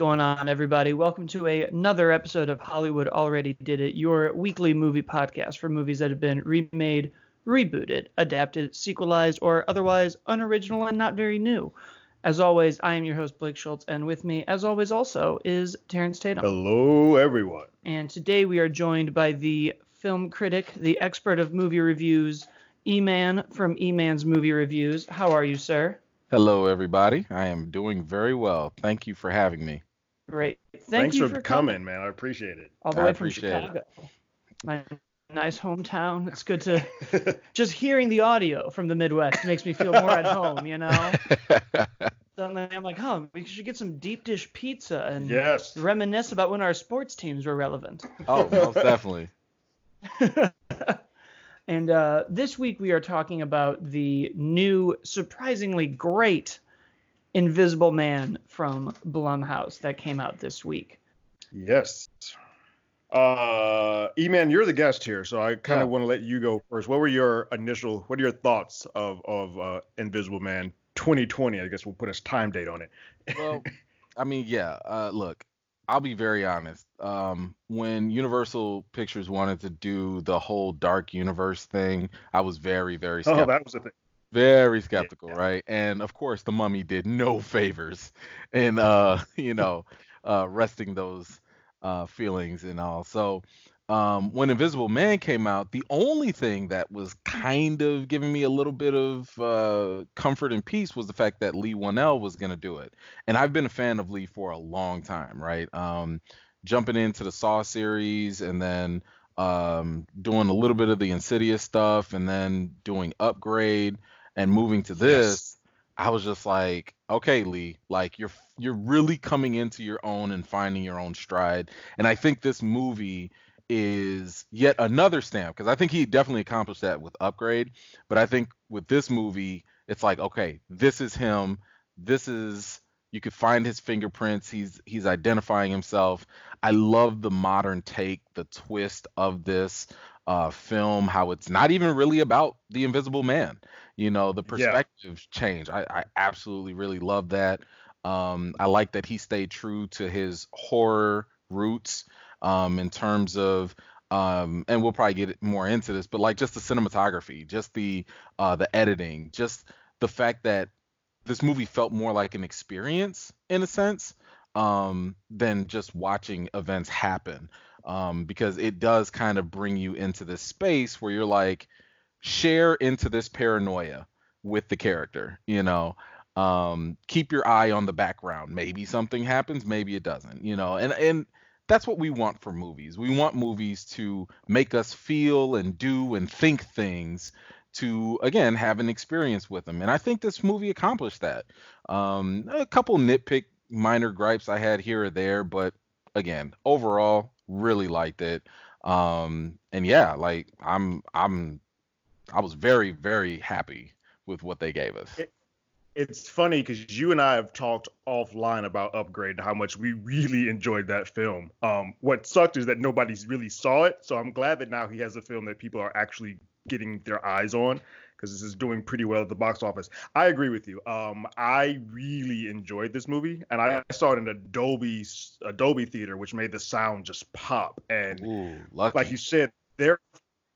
What's going on, everybody? Welcome to a, another episode of Hollywood Already Did It, your weekly movie podcast for movies that have been remade, rebooted, adapted, sequelized, or otherwise unoriginal and not very new. As always, I am your host, Blake Schultz, and with me, as always, also is Terrence Tatum. Hello, everyone. And today we are joined by the film critic, the expert of movie reviews, E-Man from E-Man's Movie Reviews. How are you, sir? Hello, everybody. I am doing very well. Thank you for having me. Great. Thank Thanks you for, for coming, man. I appreciate it. all the I way from appreciate it. Chicago. My nice hometown. It's good to just hearing the audio from the Midwest makes me feel more at home, you know? Suddenly I'm like, huh, we should get some deep dish pizza and yes. reminisce about when our sports teams were relevant. oh, most definitely. And uh, this week we are talking about the new, surprisingly great Invisible Man from Blumhouse that came out this week. Yes. Uh, E-Man, you're the guest here, so I kind Yeah. of want to let you go first. What were your initial, what are your thoughts of, of uh, Invisible Man 2020? I guess we'll put a time date on it. Well, I mean, yeah. Uh, look, I'll be very honest. Um, when Universal Pictures wanted to do the whole Dark Universe thing, I was very, very Oh, that was the thing. Very skeptical, Yeah. right? And of course, the Mummy did no favors in, uh, you know, uh, resting those uh, feelings and all. So, um, when Invisible Man came out, the only thing that was kind of giving me a little bit of uh, comfort and peace was the fact that Leigh Whannell was going to do it. And I've been a fan of Leigh for a long time, right? Um, jumping into the Saw series and then um, doing a little bit of the Insidious stuff and then doing Upgrade and moving to this. I was just like, okay, Leigh, like you're you're really coming into your own and finding your own stride. And I think this movie is yet another stamp because I think he definitely accomplished that with Upgrade, but I think with this movie, it's like, okay, this is him. This is you could find his fingerprints. He's he's identifying himself. I love the modern take, the twist of this uh, film, how it's not even really about the Invisible Man. You know, the Yeah. change. I, I absolutely really love that. Um, I like that he stayed true to his horror roots um, in terms of, um, and we'll probably get more into this, but like just the cinematography, just the uh, the editing, just the fact that this movie felt more like an experience in a sense um, than just watching events happen um, because it does kind of bring you into this space where you're like share into this paranoia with the character you know? Um, keep your eye on the background. Maybe something happens maybe it doesn't you know? And and that's what we want for movies. We want movies to make us feel and do and think things to again have an experience with them. And i think this movie accomplished that. Um, a couple nitpick minor gripes i had here or there but again overall really liked it um, and yeah like i'm i'm i was very very happy with what they gave us It- It's funny because you and I have talked offline about Upgrade and how much we really enjoyed that film. Um, what sucked is that nobody's really saw it, so I'm glad that now he has a film that people are actually getting their eyes on because this is doing pretty well at the box office. I agree with you. Um, I really enjoyed this movie, and I saw it in a Dolby Adobe Theater, which made the sound just pop. And Ooh, lucky. like you said, there,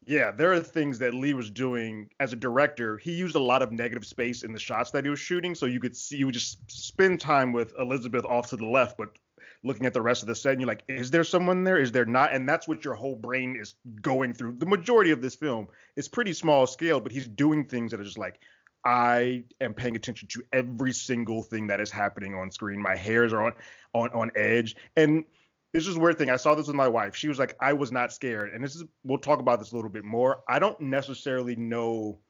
yeah, there are things that Leigh was doing as a director. He used a lot of negative space in the shots that he was shooting, so you could see you would just spend time with Elisabeth off to the left, but looking at the rest of the set, and you're like, is there someone there? Is there not? And that's what your whole brain is going through. The majority of this film is pretty small scale, but he's doing things that are just like. I am paying attention to every single thing that is happening on screen. My hairs are on on on edge, and this is weird thing. I saw this with my wife. She was like, I was not scared. And this is, we'll talk about this a little bit more. I don't necessarily know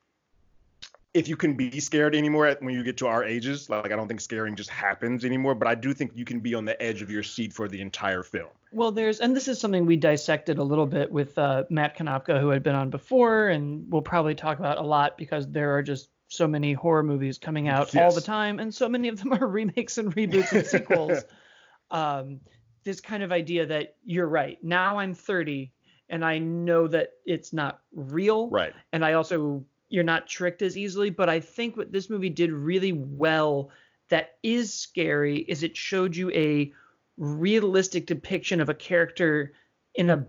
if you can be scared anymore when you get to our ages. Like, I don't think scaring just happens anymore, but I do think you can be on the edge of your seat for the entire film. Well, there's, and this is something we dissected a little bit with uh, Matt Konopka, who had been on before, and we'll probably talk about a lot because there are just so many horror movies coming out all the time, and so many of them are remakes and reboots and sequels. um, this kind of idea that you're right. Now I'm 30, and I know that it's not real, Right. and I also you're not tricked as easily. But I think what this movie did really well that is scary is it showed you a realistic depiction of a character in a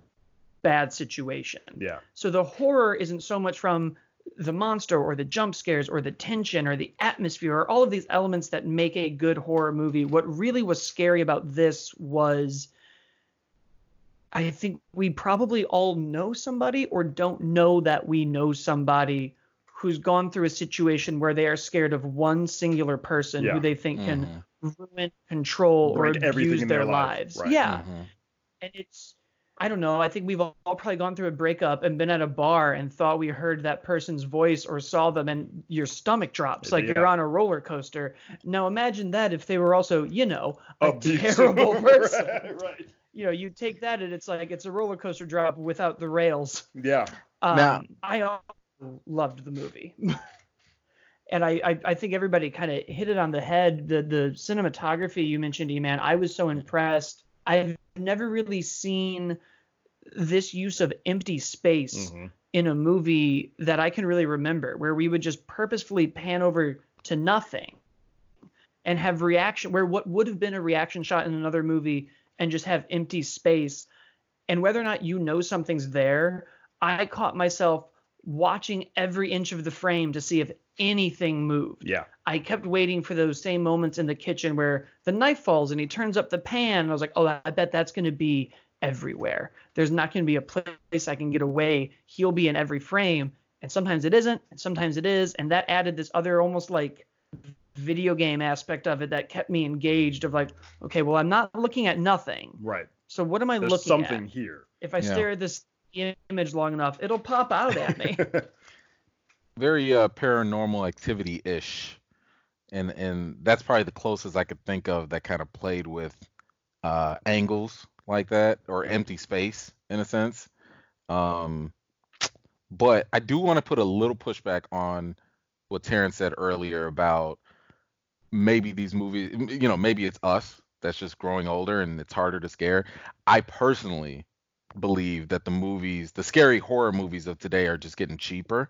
bad situation. Yeah. So the horror isn't so much from the monster or the jump scares or the tension or the atmosphere or all of these elements that make a good horror movie. What really was scary about this was I think we probably all know somebody or don't know that we know somebody who's gone through a situation where they are scared of one singular person Yeah. who they think can Mhm. ruin, control, Ruin or abuse their, their lives. Right. Yeah. Mhm. And it's I don't know. I think we've all all probably gone through a breakup and been at a bar and thought we heard that person's voice or saw them and your stomach drops like Yeah. you're on a roller coaster. Now imagine that if they were also, you know, a Abusive. terrible person. right, right. You know, you take that and it's like it's a roller coaster drop without the rails. Yeah. Um, Now- I also loved the movie. and I, I, I think everybody kind of hit it on the head. The the cinematography you mentioned, E-Man, I was so impressed. I've never really seen this use of empty space Mhm. in a movie that I can really remember, where we would just purposefully pan over to nothing and have reaction where what would have been a reaction shot in another movie and just have empty space. And whether or not you know something's there, I caught myself watching every inch of the frame to see if anything moved. Yeah. I kept waiting for those same moments in the kitchen where the knife falls and he turns up the pan. And I was like, oh, I bet that's going to be everywhere. There's not going to be a place I can get away. He'll be in every frame. And sometimes it isn't, and sometimes it is. And that added this other almost like video game aspect of it that kept me engaged of like, okay, well, I'm not looking at nothing. Right. So what am I There's looking something at? Something here. If I Yeah. stare at this image long enough, it'll pop out at me. very uh paranormal activity ish and and that's probably the closest i could think of that kind of played with uh angles like that or empty space in a sense. Um but i do want to put a little pushback on what terrence said earlier about maybe these movies you know maybe it's us that's just growing older and it's harder to scare. I personally believe that the movies the scary horror movies of today are just getting cheaper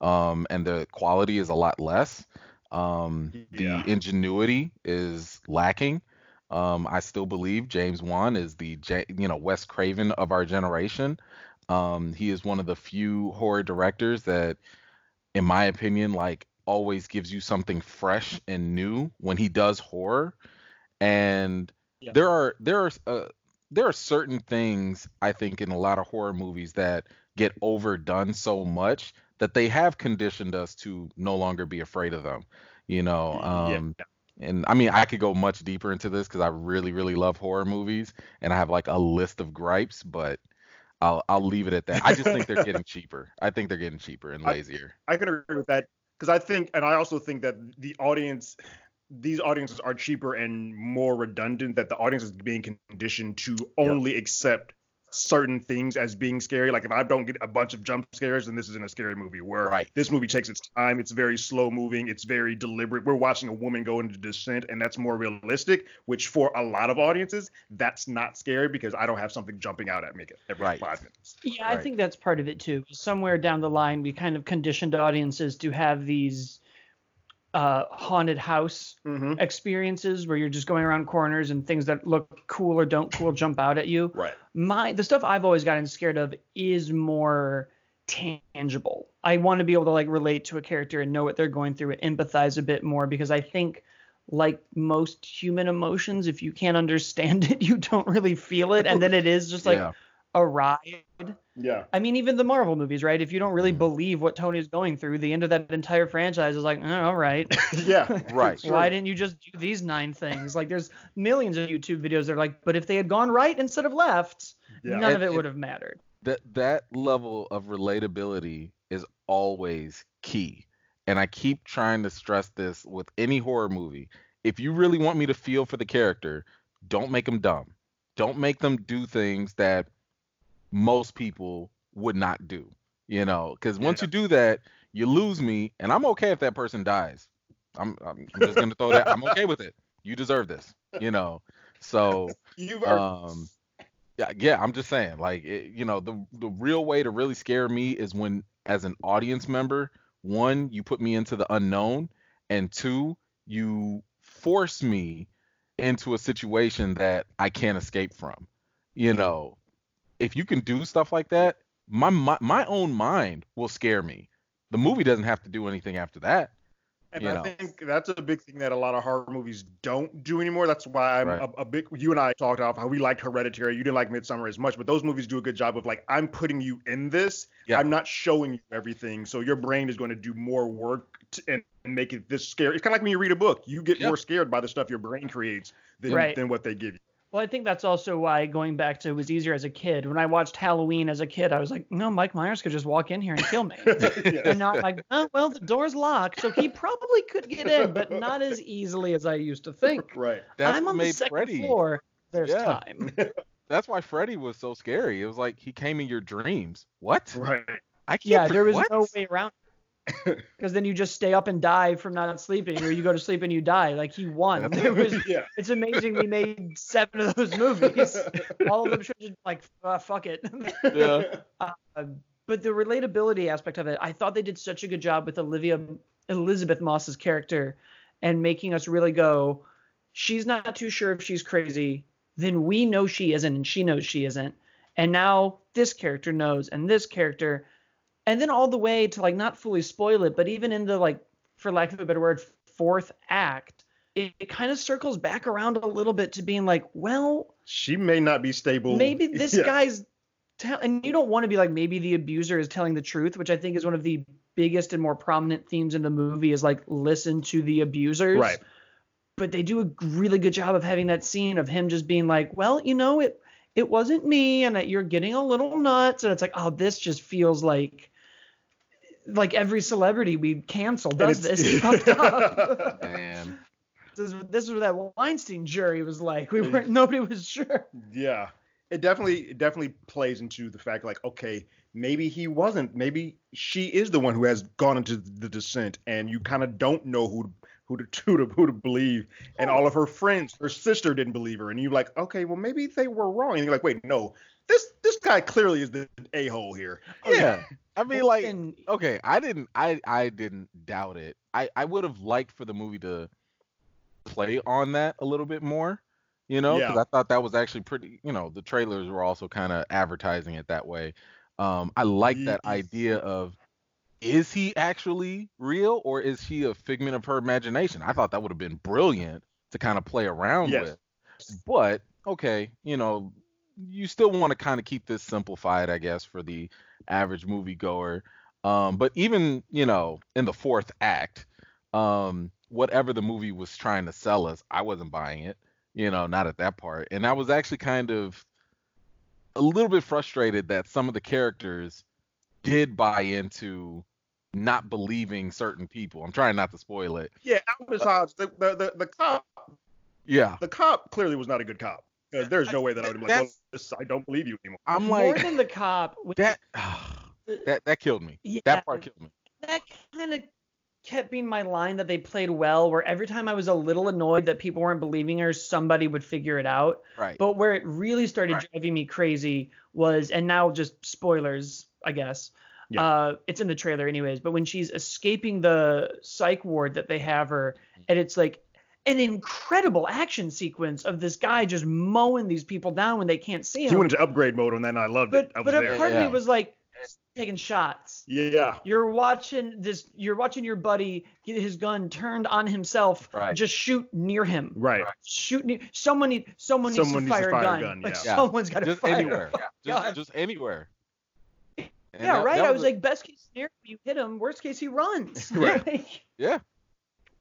um, and the quality is a lot less. Um, Yeah. The ingenuity is lacking. Um, I still believe James Wan is the you know Wes Craven of our generation. Um, he is one of the few horror directors that, in my opinion, like always gives you something fresh and new when he does horror. And Yeah. there are there are uh, there are certain things I think in a lot of horror movies that get overdone so much that they have conditioned us to no longer be afraid of them. You know, Yeah. um, and I mean, I could go much deeper into this because I really, really love horror movies, and I have like a list of gripes, but I'll I'll leave it at that. I just think they're getting cheaper. I think they're getting cheaper and I- lazier. I can agree with that because I think, and I also think that the audience, these audiences are cheaper and more redundant. That the audience is being conditioned to only accept certain things as being scary. Like if I don't get a bunch of jump scares, then this isn't a scary movie. Where Right. this movie takes its time, it's very slow moving, it's very deliberate. We're watching a woman go into descent, and that's more realistic. Which for a lot of audiences, that's not scary because I don't have something jumping out at me every Right. five minutes. Yeah, I think that's part of it too. Somewhere down the line, we kind of conditioned audiences to have these uh, haunted house Mm-hmm. experiences where you're just going around corners and things that look cool or don't cool jump out at you. Right. My the stuff I've always gotten scared of is more tangible. I want to be able to like relate to a character and know what they're going through and empathize a bit more because I think like most human emotions, if you can't understand it, you don't really feel it, and then it is just like yeah. a ride. Yeah. I mean, even the Marvel movies, right? If you don't really believe what Tony's going through, the end of that entire franchise is like, oh, all right. yeah. Right. Sure. Why didn't you just do these nine things? Like, there's millions of YouTube videos that are like, but if they had gone right instead of left, Yeah. none of it would have mattered. that that level of relatability is always key and i keep trying to stress this with any horror movie if you really want me to feel for the character don't make them dumb don't make them do things that most people would not do you know because once Yeah. you do that you lose me and i'm okay if that person dies i'm, I'm just gonna throw that i'm okay with it you deserve this you know so You've earned um yeah yeah i'm just saying like it, you know the the real way to really scare me is when as an audience member one you put me into the unknown and two you force me into a situation that I can't escape from. You know, if you can do stuff like that, my my, my own mind will scare me. The movie doesn't have to do anything after that. And you I know. think that's a big thing that a lot of horror movies don't do anymore. That's why I'm Right. a, a big. You and I talked off how we liked Hereditary. You didn't like Midsommar as much, but those movies do a good job of like I'm putting you in this. Yeah. I'm not showing you everything, so your brain is going to do more work to, and and make it this scary. It's kind of like when you read a book. You get Yeah. more scared by the stuff your brain creates than Right. than what they give you. Well, I think that's also why going back to it was easier as a kid. When I watched Halloween as a kid, I was like, no, Mike Myers could just walk in here and kill me. Yeah. and not like, oh, well, the door's locked, so he probably could get in, but not as easily as I used to think. right. That's I'm on the second Freddy. floor. There's Yeah. time. That's why Freddy was so scary. It was like he came in your dreams. What? Right. I can't. Yeah, pre- there was what? no way around. Because then you just stay up and die from not sleeping, or you go to sleep and you die. Like he won. There was. yeah. It's amazing we made seven of those movies. All of them should just like uh, fuck it. Yeah. but the relatability aspect of it, I thought they did such a good job with Olivia Elisabeth Moss's character and making us really go, she's not too sure if she's crazy. Then we know she isn't, and she knows she isn't. And now this character knows, and this character, and then all the way to like not fully spoil it, but even in the like, for lack of a better word, fourth act, it, it kind of circles back around a little bit to being like, well, She may not be stable. maybe this Yeah. guy's tell and you don't want to be like maybe the abuser is telling the truth which i think is one of the biggest and more prominent themes in the movie is like listen to the abusers Right. but they do a really good job of having that scene of him just being like well you know it it wasn't me and that you're getting a little nuts and it's like oh this just feels like like every celebrity we cancel does this It's fucked up. Man. this, is- this is what that Weinstein jury was like. We weren't. Nobody was sure. Yeah. It definitely it definitely plays into the fact like okay maybe he wasn't maybe she is the one who has gone into the descent and you kind of don't know who who to who to, who to believe and oh. all of her friends her sister didn't believe her and you're like okay well maybe they were wrong and you're like wait no this this guy clearly is the a hole here Yeah. I mean, like, okay, I didn't, I, I didn't doubt it. I, I would have liked for the movie to play on that a little bit more, you know, because Yeah. I thought that was actually pretty. You know, the trailers were also kind of advertising it that way. Um, I like that idea of is he actually real or is he a figment of her imagination? I thought that would have been brilliant to kind of play around Yes. with. But okay, you know, you still want to kind of keep this simplified, I guess, for the average moviegoer. Um, but even you know, in the fourth act, um, whatever the movie was trying to sell us, I wasn't buying it. You know, not at that part, and I was actually kind of a little bit frustrated that some of the characters did buy into not believing certain people. I'm trying not to spoil it. yeah Aldis Hodge the, the the the cop Yeah, the cop clearly was not a good cop 'Cause there's no way that I would be like well, this, I don't believe you anymore I'm like more like than the cop. when- that. that that killed me. yeah, That part killed me. that kind of kept being my line that they played well. Where every time I was a little annoyed that people weren't believing her, somebody would figure it out. Right. But where it really started Right. driving me crazy was, and now just spoilers, I guess. Yeah. Uh, it's in the trailer anyways. But when she's escaping the psych ward that they have her, and it's like an incredible action sequence of this guy just mowing these people down when they can't see him. he went into upgrade mode on that and I loved but it I was but a there part of me was like taking shots. yeah You're watching this. You're watching your buddy get his gun turned on himself. Right. Just shoot near him. right Shoot near. Someone need. Someone needs Someone to needs to fire, fire a a gun. gun, Like yeah. Yeah. someone's got to just fire. anywhere. God. Just just anywhere. And Yeah, that- right. that I was a- like, best case scenario, you hit him. Worst case, he runs. Right. Yeah,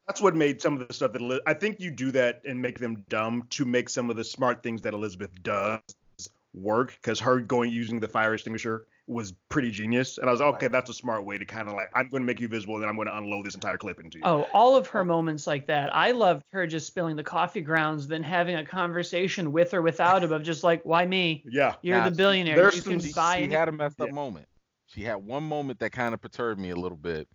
that's what made some of the stuff that Eli- I think you do that and make them dumb to make some of the smart things that Elisabeth does work because her going using the fire extinguisher was pretty genius and I was like, okay that's a smart way to kind of like I'm going to make you visible and then I'm going to unload this entire clip into you. oh, all of her moments like that. I loved her just spilling the coffee grounds, then having a conversation with or without him of just like, why me? Yeah, You're Nah, the billionaire. there's You can some- buy she any- had a messed up Yeah. moment. She had one moment that kind of perturbed me a little bit,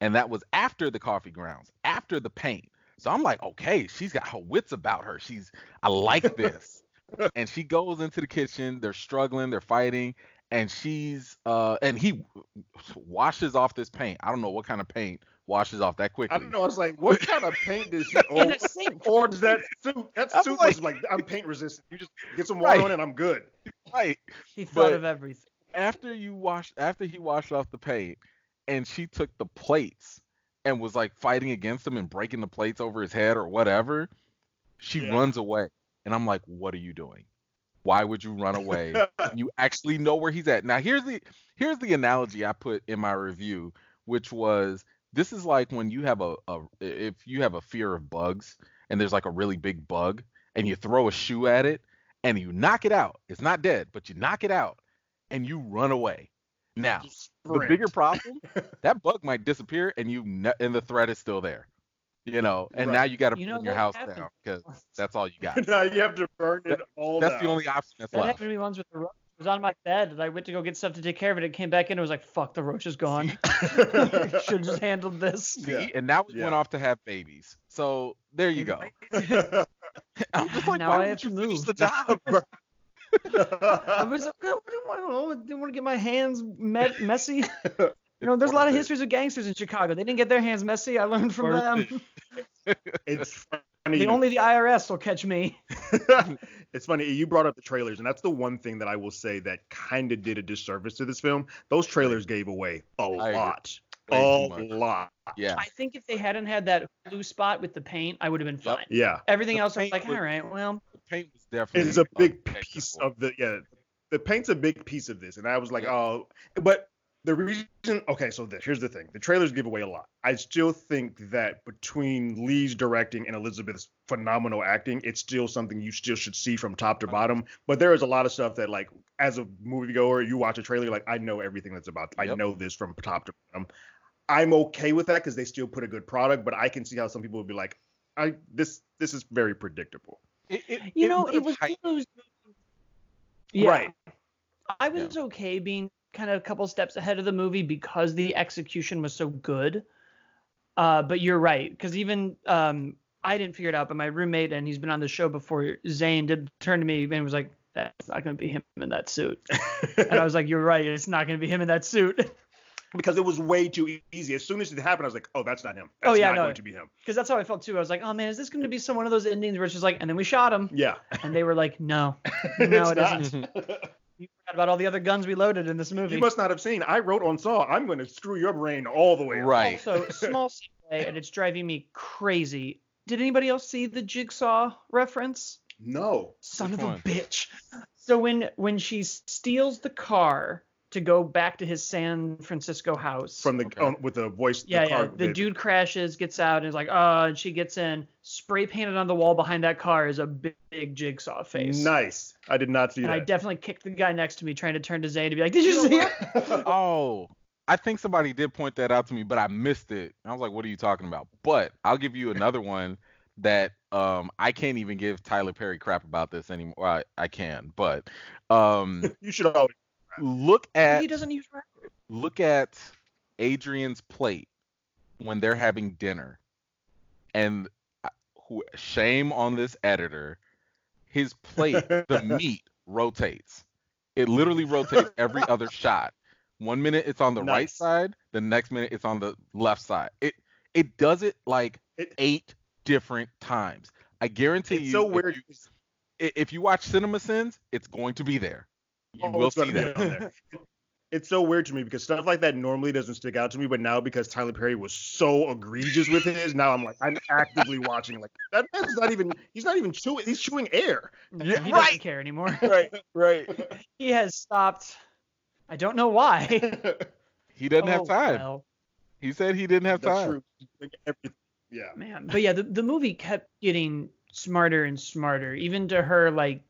and that was after the coffee grounds, after the paint. So I'm like, okay, she's got her wits about her. She's, I like this. and she goes into the kitchen. They're struggling. They're fighting, and she's, uh, and he washes off this paint. I don't know what kind of paint washes off that quickly. I don't know. I was like, what kind of paint does she In or, a sink. or does that suit? That I'm suit like- was like, I'm paint resistant. You just get some water Right. on it, and I'm good. Right. He thought But- of everything. After you wash, after he washed off the paint, and she took the plates and was like fighting against him and breaking the plates over his head or whatever, she Yeah. runs away, and I'm like, what are you doing? Why would you run away? you actually know where he's at. Now here's the here's the analogy I put in my review, which was this is like when you have a, a if you have a fear of bugs and there's like a really big bug and you throw a shoe at it and you knock it out. It's not dead, but you knock it out and you run away. Now the bigger problem, that bug might disappear and you ne- and the threat is still there. You know, and now you got to You know, burn your house happens. down because that's all you got. now you have to burn it all That's down. the only option that's That left. happened to me once with the roach. It was on my bed, and I went to go get stuff to take care of it. It came back in, and it was like, "Fuck, the roach is gone." Should have just handled this. See, Yeah. and now we Yeah. went off to have babies. So there you go. I'm just like, Now why I have you to finish move. the job? I was like, I don't want to, didn't want to get my hands me- messy. You know, there's a lot of histories of gangsters in Chicago. They didn't get their hands messy. I learned from Worth them. it's funny. The only the IRS will catch me. it's funny you brought up the trailers, and that's the one thing that I will say that kind of did a disservice to this film. Those trailers gave away a I lot, Way a lot. Yeah. I think if they hadn't had that blue spot with the paint, I would have been Yep. fine. Yeah, Everything The else, I was like, all right, well, The paint was definitely it's a big piece of the yeah. The paint's a big piece of this, and I was like, oh, but the reason. Okay, so this here's the thing: the trailers give away a lot. I still think that between Leigh's directing and Elisabeth's phenomenal acting, it's still something you still should see from top to uh-huh. bottom. But there is a lot of stuff that, like, as a moviegoer, you watch a trailer, like, I know everything that's about. I know this from top to bottom. I'm okay with that because they still put a good product, but I can see how some people would be like, I this this is very predictable. It, it, you know, it was hyped- one of those. Yeah. Right. I was okay being kind of a couple steps ahead of the movie because the execution was so good. Uh, but you're right, because even um, I didn't figure it out, but my roommate and he's been on the show before. Zane did turn to me and was like, "That's not going to be him in that suit." and I was like, "You're right, it's not going to be him in that suit." because it was way too easy. As soon as it happened, I was like, "Oh, that's not him. Oh, yeah, not no. going to be him." Because that's how I felt too. I was like, "Oh man, is this going to be some one of those endings where it's just like, and then we shot him?" Yeah, And they were like, "No, no, It's it not. isn't." You forgot about all the other guns we loaded in this movie. You must not have seen. I wrote on Saw. I'm going to screw your brain all the way. up." Right. Also, small segue, and it's driving me crazy. Did anybody else see the jigsaw reference? No. Son Which of one? a bitch. So when when she steals the car to go back to his San Francisco house. From the Okay. on, with the voice. yeah, the yeah. car, The dude crashes, gets out, and is like, oh, and she gets in. Spray painted on the wall behind that car is a big, big jigsaw face. Nice. I did not see And I definitely kicked the guy next to me, trying to turn to Zane to be like, "Did you see it?" Oh, I think somebody did point that out to me, but I missed it. I was like, "What are you talking about?" But I'll give you another one that um I can't even give Tyler Perry crap about this anymore. I, I can, but um you should always. Look at he doesn't use records. look at Adrian's plate when they're having dinner, and uh, who shame on this editor. His plate, the meat rotates. It literally rotates every other shot. One minute it's on the right side, the next minute it's on the left side. It it does it like It- eight different times. I guarantee It's you. so if weird. you- If you watch CinemaSins, it's going to be there. You Oh, will it's see that. on there. It's so weird to me because stuff like that normally doesn't stick out to me, but now because Tyler Perry was so egregious with his, now I'm like I'm actively watching. Like that man's not even he's not even chewing. He's chewing air. Yeah, he right. doesn't care anymore. right, right. he has stopped. I don't know why. He doesn't have Oh, time. well, He said he didn't have That's time. true. Like, yeah. man. But yeah, the, the movie kept getting smarter and smarter, even to her like,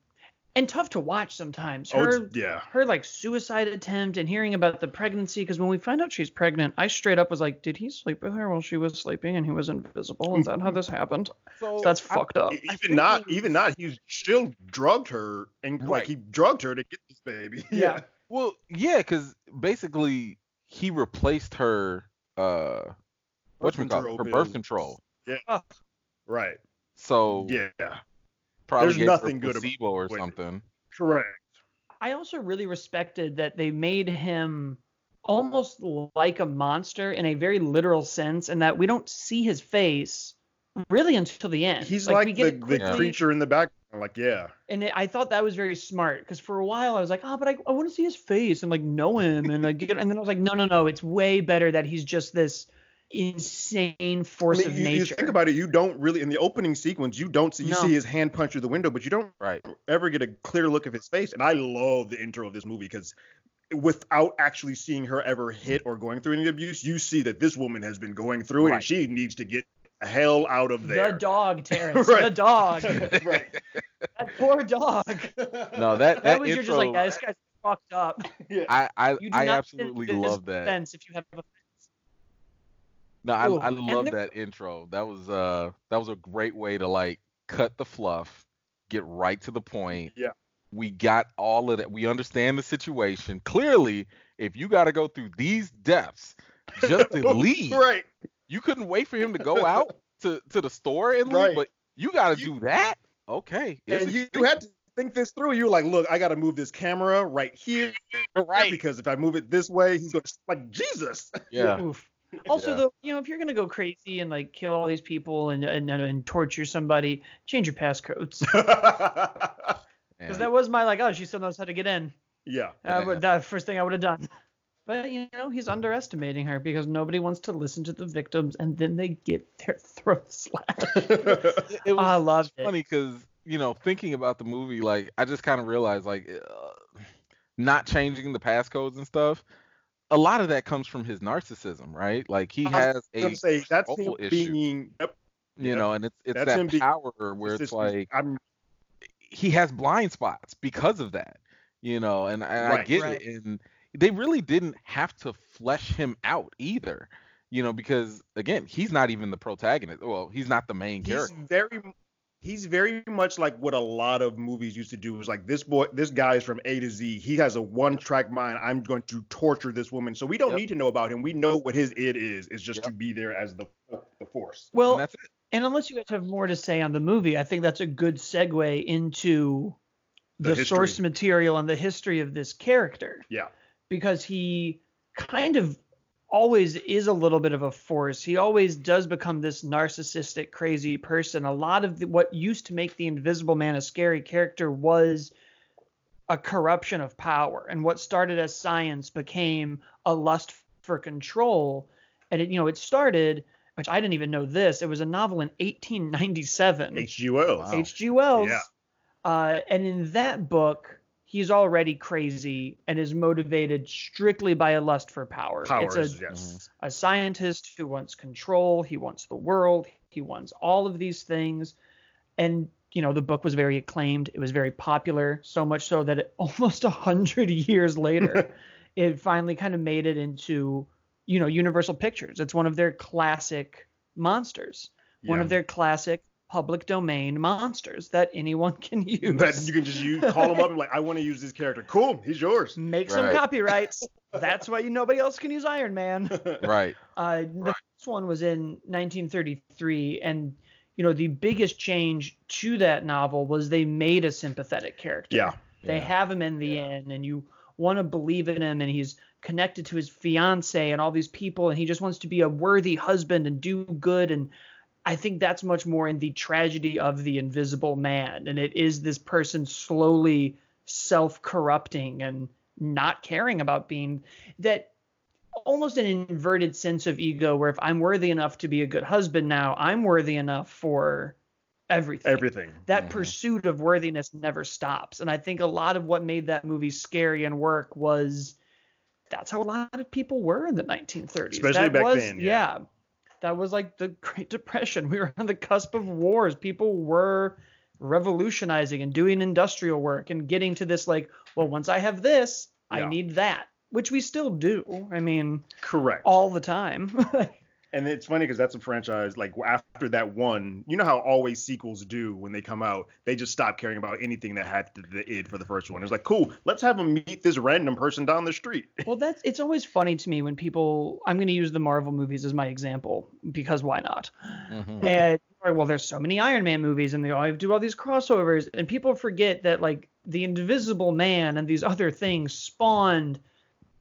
and tough to watch sometimes. Oh, Her it's, yeah. her like suicide attempt and hearing about the pregnancy because when we find out she's pregnant, I straight up was like, did he sleep with her while she was sleeping and he was invisible? Is that how this happened? So That's I- fucked up. Even not, we- even not. He still drugged her and Right. like he drugged her to get this baby. Yeah. Well, yeah, because basically he replaced her uh what you call control her birth pills. control. Right. So Yeah. Probably There's nothing good about or it. something. Correct. I also really respected that they made him almost like a monster in a very literal sense, and that we don't see his face really until the end. He's like, we the, the creature in the background. Like, yeah. and it, I thought that was very smart because for a while I was like, oh, but I, I want to see his face and like know him and like get, and then I was like, no, no, no, it's way better that he's just this insane force I mean, of you, you nature. think about it, you don't really in the opening sequence, you don't see you No. see his hand punch through the window, but you don't Right. ever get a clear look of his face. And I love the intro of this movie because without actually seeing her ever hit or going through any abuse, you see that this woman has been going through it and she needs to get hell out of there. the dog, Terrence, the dog, right. that poor dog. No, that That, that was intro. you're just like, this guy's fucked up. yeah. I I, You do I not absolutely love that. Fence if you have a No, I, Ooh, I love that intro. That was uh that was a great way to like cut the fluff, get right to the point. Yeah. We got all of that. We understand the situation. Clearly, if you got to go through these depths just to leave, Right. you couldn't wait for him to go out to, to the store and leave, Right. but you got to do that. Okay. it's And you, you had to think this through. You were like, look, I got to move this camera right here. right. Because if I move it this way, he's going to, like, Jesus. Yeah. Oof. Also, Yeah. though, you know, if you're gonna go crazy and like kill all these people and and, and torture somebody, change your passcodes. Because that was my like, oh, she still knows how to get in. yeah. Uh, but that first thing I would have done. But you know, he's underestimating her because nobody wants to listen to the victims, and then they get their throats slashed. it was I loved it. funny because you know thinking about the movie like i just kind of realized like uh, not changing the passcodes and stuff a lot of that comes from his narcissism right like he has a say that's him issue. being. Yep. you yep. know and it's it's That's that being- power where it's just- like I'm he has blind spots because of that you know and, and i get Right. it and they really didn't have to flesh him out either you know because again he's not even the protagonist well he's not the main he's character very he's very much like what a lot of movies used to do. Is like this boy this guy is from a to z. He has a one track mind. I'm going to torture this woman. So we don't Yep. need to know about him. We know what his it is. Is just Yep. to be there as the the force. Well, and that's it. and unless you guys have more to say on the movie, I think that's a good segue into The the, source material and the history of this character. Yeah. Because he kind of always is a little bit of a force. He always does become this narcissistic, crazy person. A lot of the, what used to make the Invisible Man a scary character was a corruption of power, and what started as science became a lust for control. And it, you know, it started, which I didn't even know this. It was a novel in 1897. hg wells H.G. Wells. Yeah. Uh, and in that book, he's already crazy and is motivated strictly by a lust for power. powers It's a, yes mm-hmm. a scientist who wants control. He wants the world. He wants all of these things. And you know, the book was very acclaimed. It was very popular, so much so that it, almost a hundred years later, it finally kind of made it into, you know, Universal Pictures. It's one of their classic monsters, one of their classic public domain monsters that anyone can use. that you can just use call them up and like i want to use this character cool he's yours Make some copyrights. That's why you nobody else can use Iron Man. right Uh, the first one was in 1933, and you know the biggest change to that novel was they made a sympathetic character. yeah They Yeah. have him in the end, and you want to believe in him, and he's connected to his fiance and all these people, and he just wants to be a worthy husband and do good. And I think that's much more in the tragedy of the Invisible Man, and it is this person slowly self-corrupting and not caring about being that almost an inverted sense of ego where if I'm worthy enough to be a good husband now, I'm worthy enough for everything. everything That Mhm. pursuit of worthiness never stops. And I think a lot of what made that movie scary and work was that's how a lot of people were in the 1930s. Especially that back was, then, yeah. That was like the Great Depression. We were on the cusp of wars. People were revolutionizing and doing industrial work and getting to this like, well, once I have this, I need that, which we still do. I mean, correct all the time. And it's funny because that's a franchise like after that one, you know how always sequels do when they come out, they just stop caring about anything that had the, the id for the first one. It's like, cool, let's have them meet this random person down the street. well, that's it's always funny to me when people. I'm going to use the Marvel movies as my example because why not? Mhm. And well, there's so many Iron Man movies, and they all do all these crossovers, and people forget that like the Invisible Man and these other things spawned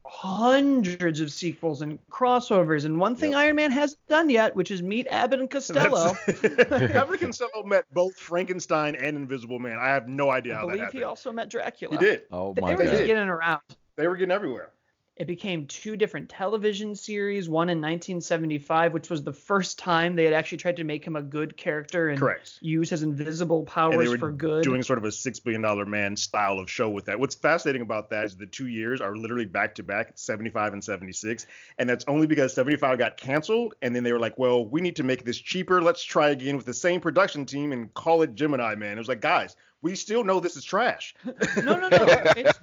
hundreds of sequels and crossovers. And one thing Yep. Iron Man hasn't done yet, which is meet Abbott and Costello. Abbott and Costello met both Frankenstein and Invisible Man. I have no idea I how that happened. I believe he also met Dracula. He did. Oh They my were They were just getting around. They were getting everywhere. It became two different television series, one in 1975, which was the first time they had actually tried to make him a good character and Correct. use his invisible And they powers were for good. doing sort of a six billion dollar man style of show with that. What's fascinating about that is the two years are literally back to back, 75 and 76, and that's only because 75 got canceled, and then they were like, well, we need to make this cheaper. Let's try again with the same production team and call it Gemini Man. It was like, guys, we still know this is trash. no, no, no. It's,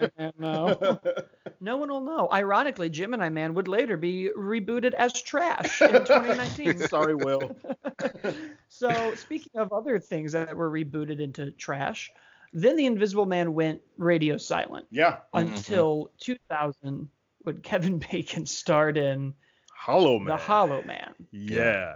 no. No one will know. Ironically, Gemini Man would later be rebooted as trash in 2019. Sorry, Will. so, speaking of other things that were rebooted into trash, then the Invisible Man went radio silent Yeah, Mhm. until 2000 when Kevin Bacon starred in Hollow Man. The Hollow Man. Yeah.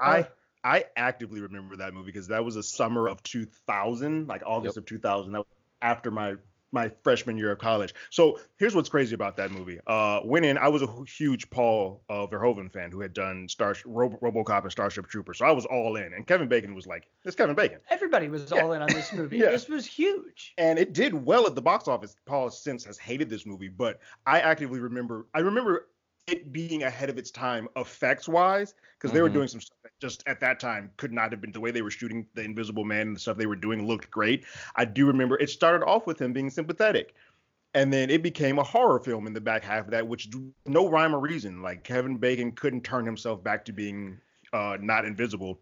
I I actively remember that movie because that was a summer of 2000, like August of 2000. That was after my my freshman year of college. So here's what's crazy about that movie. Uh, went in, I was a huge Paul uh, Verhoeven fan who had done Star Robo, RoboCop and Starship Troopers. So I was all in, and Kevin Bacon was like, "It's Kevin Bacon," Everybody was Yeah. all in on this movie. Yeah. This was huge. and it did well at the box office. Paul since has hated this movie, but I actively remember. I remember it being ahead of its time effects wise because they were Mhm. doing some stuff that just at that time could not have been the way they were shooting the invisible man and the stuff they were doing looked great i do remember it started off with him being sympathetic and then it became a horror film in the back half of that which no rhyme or reason like kevin bacon couldn't turn himself back to being uh, not invisible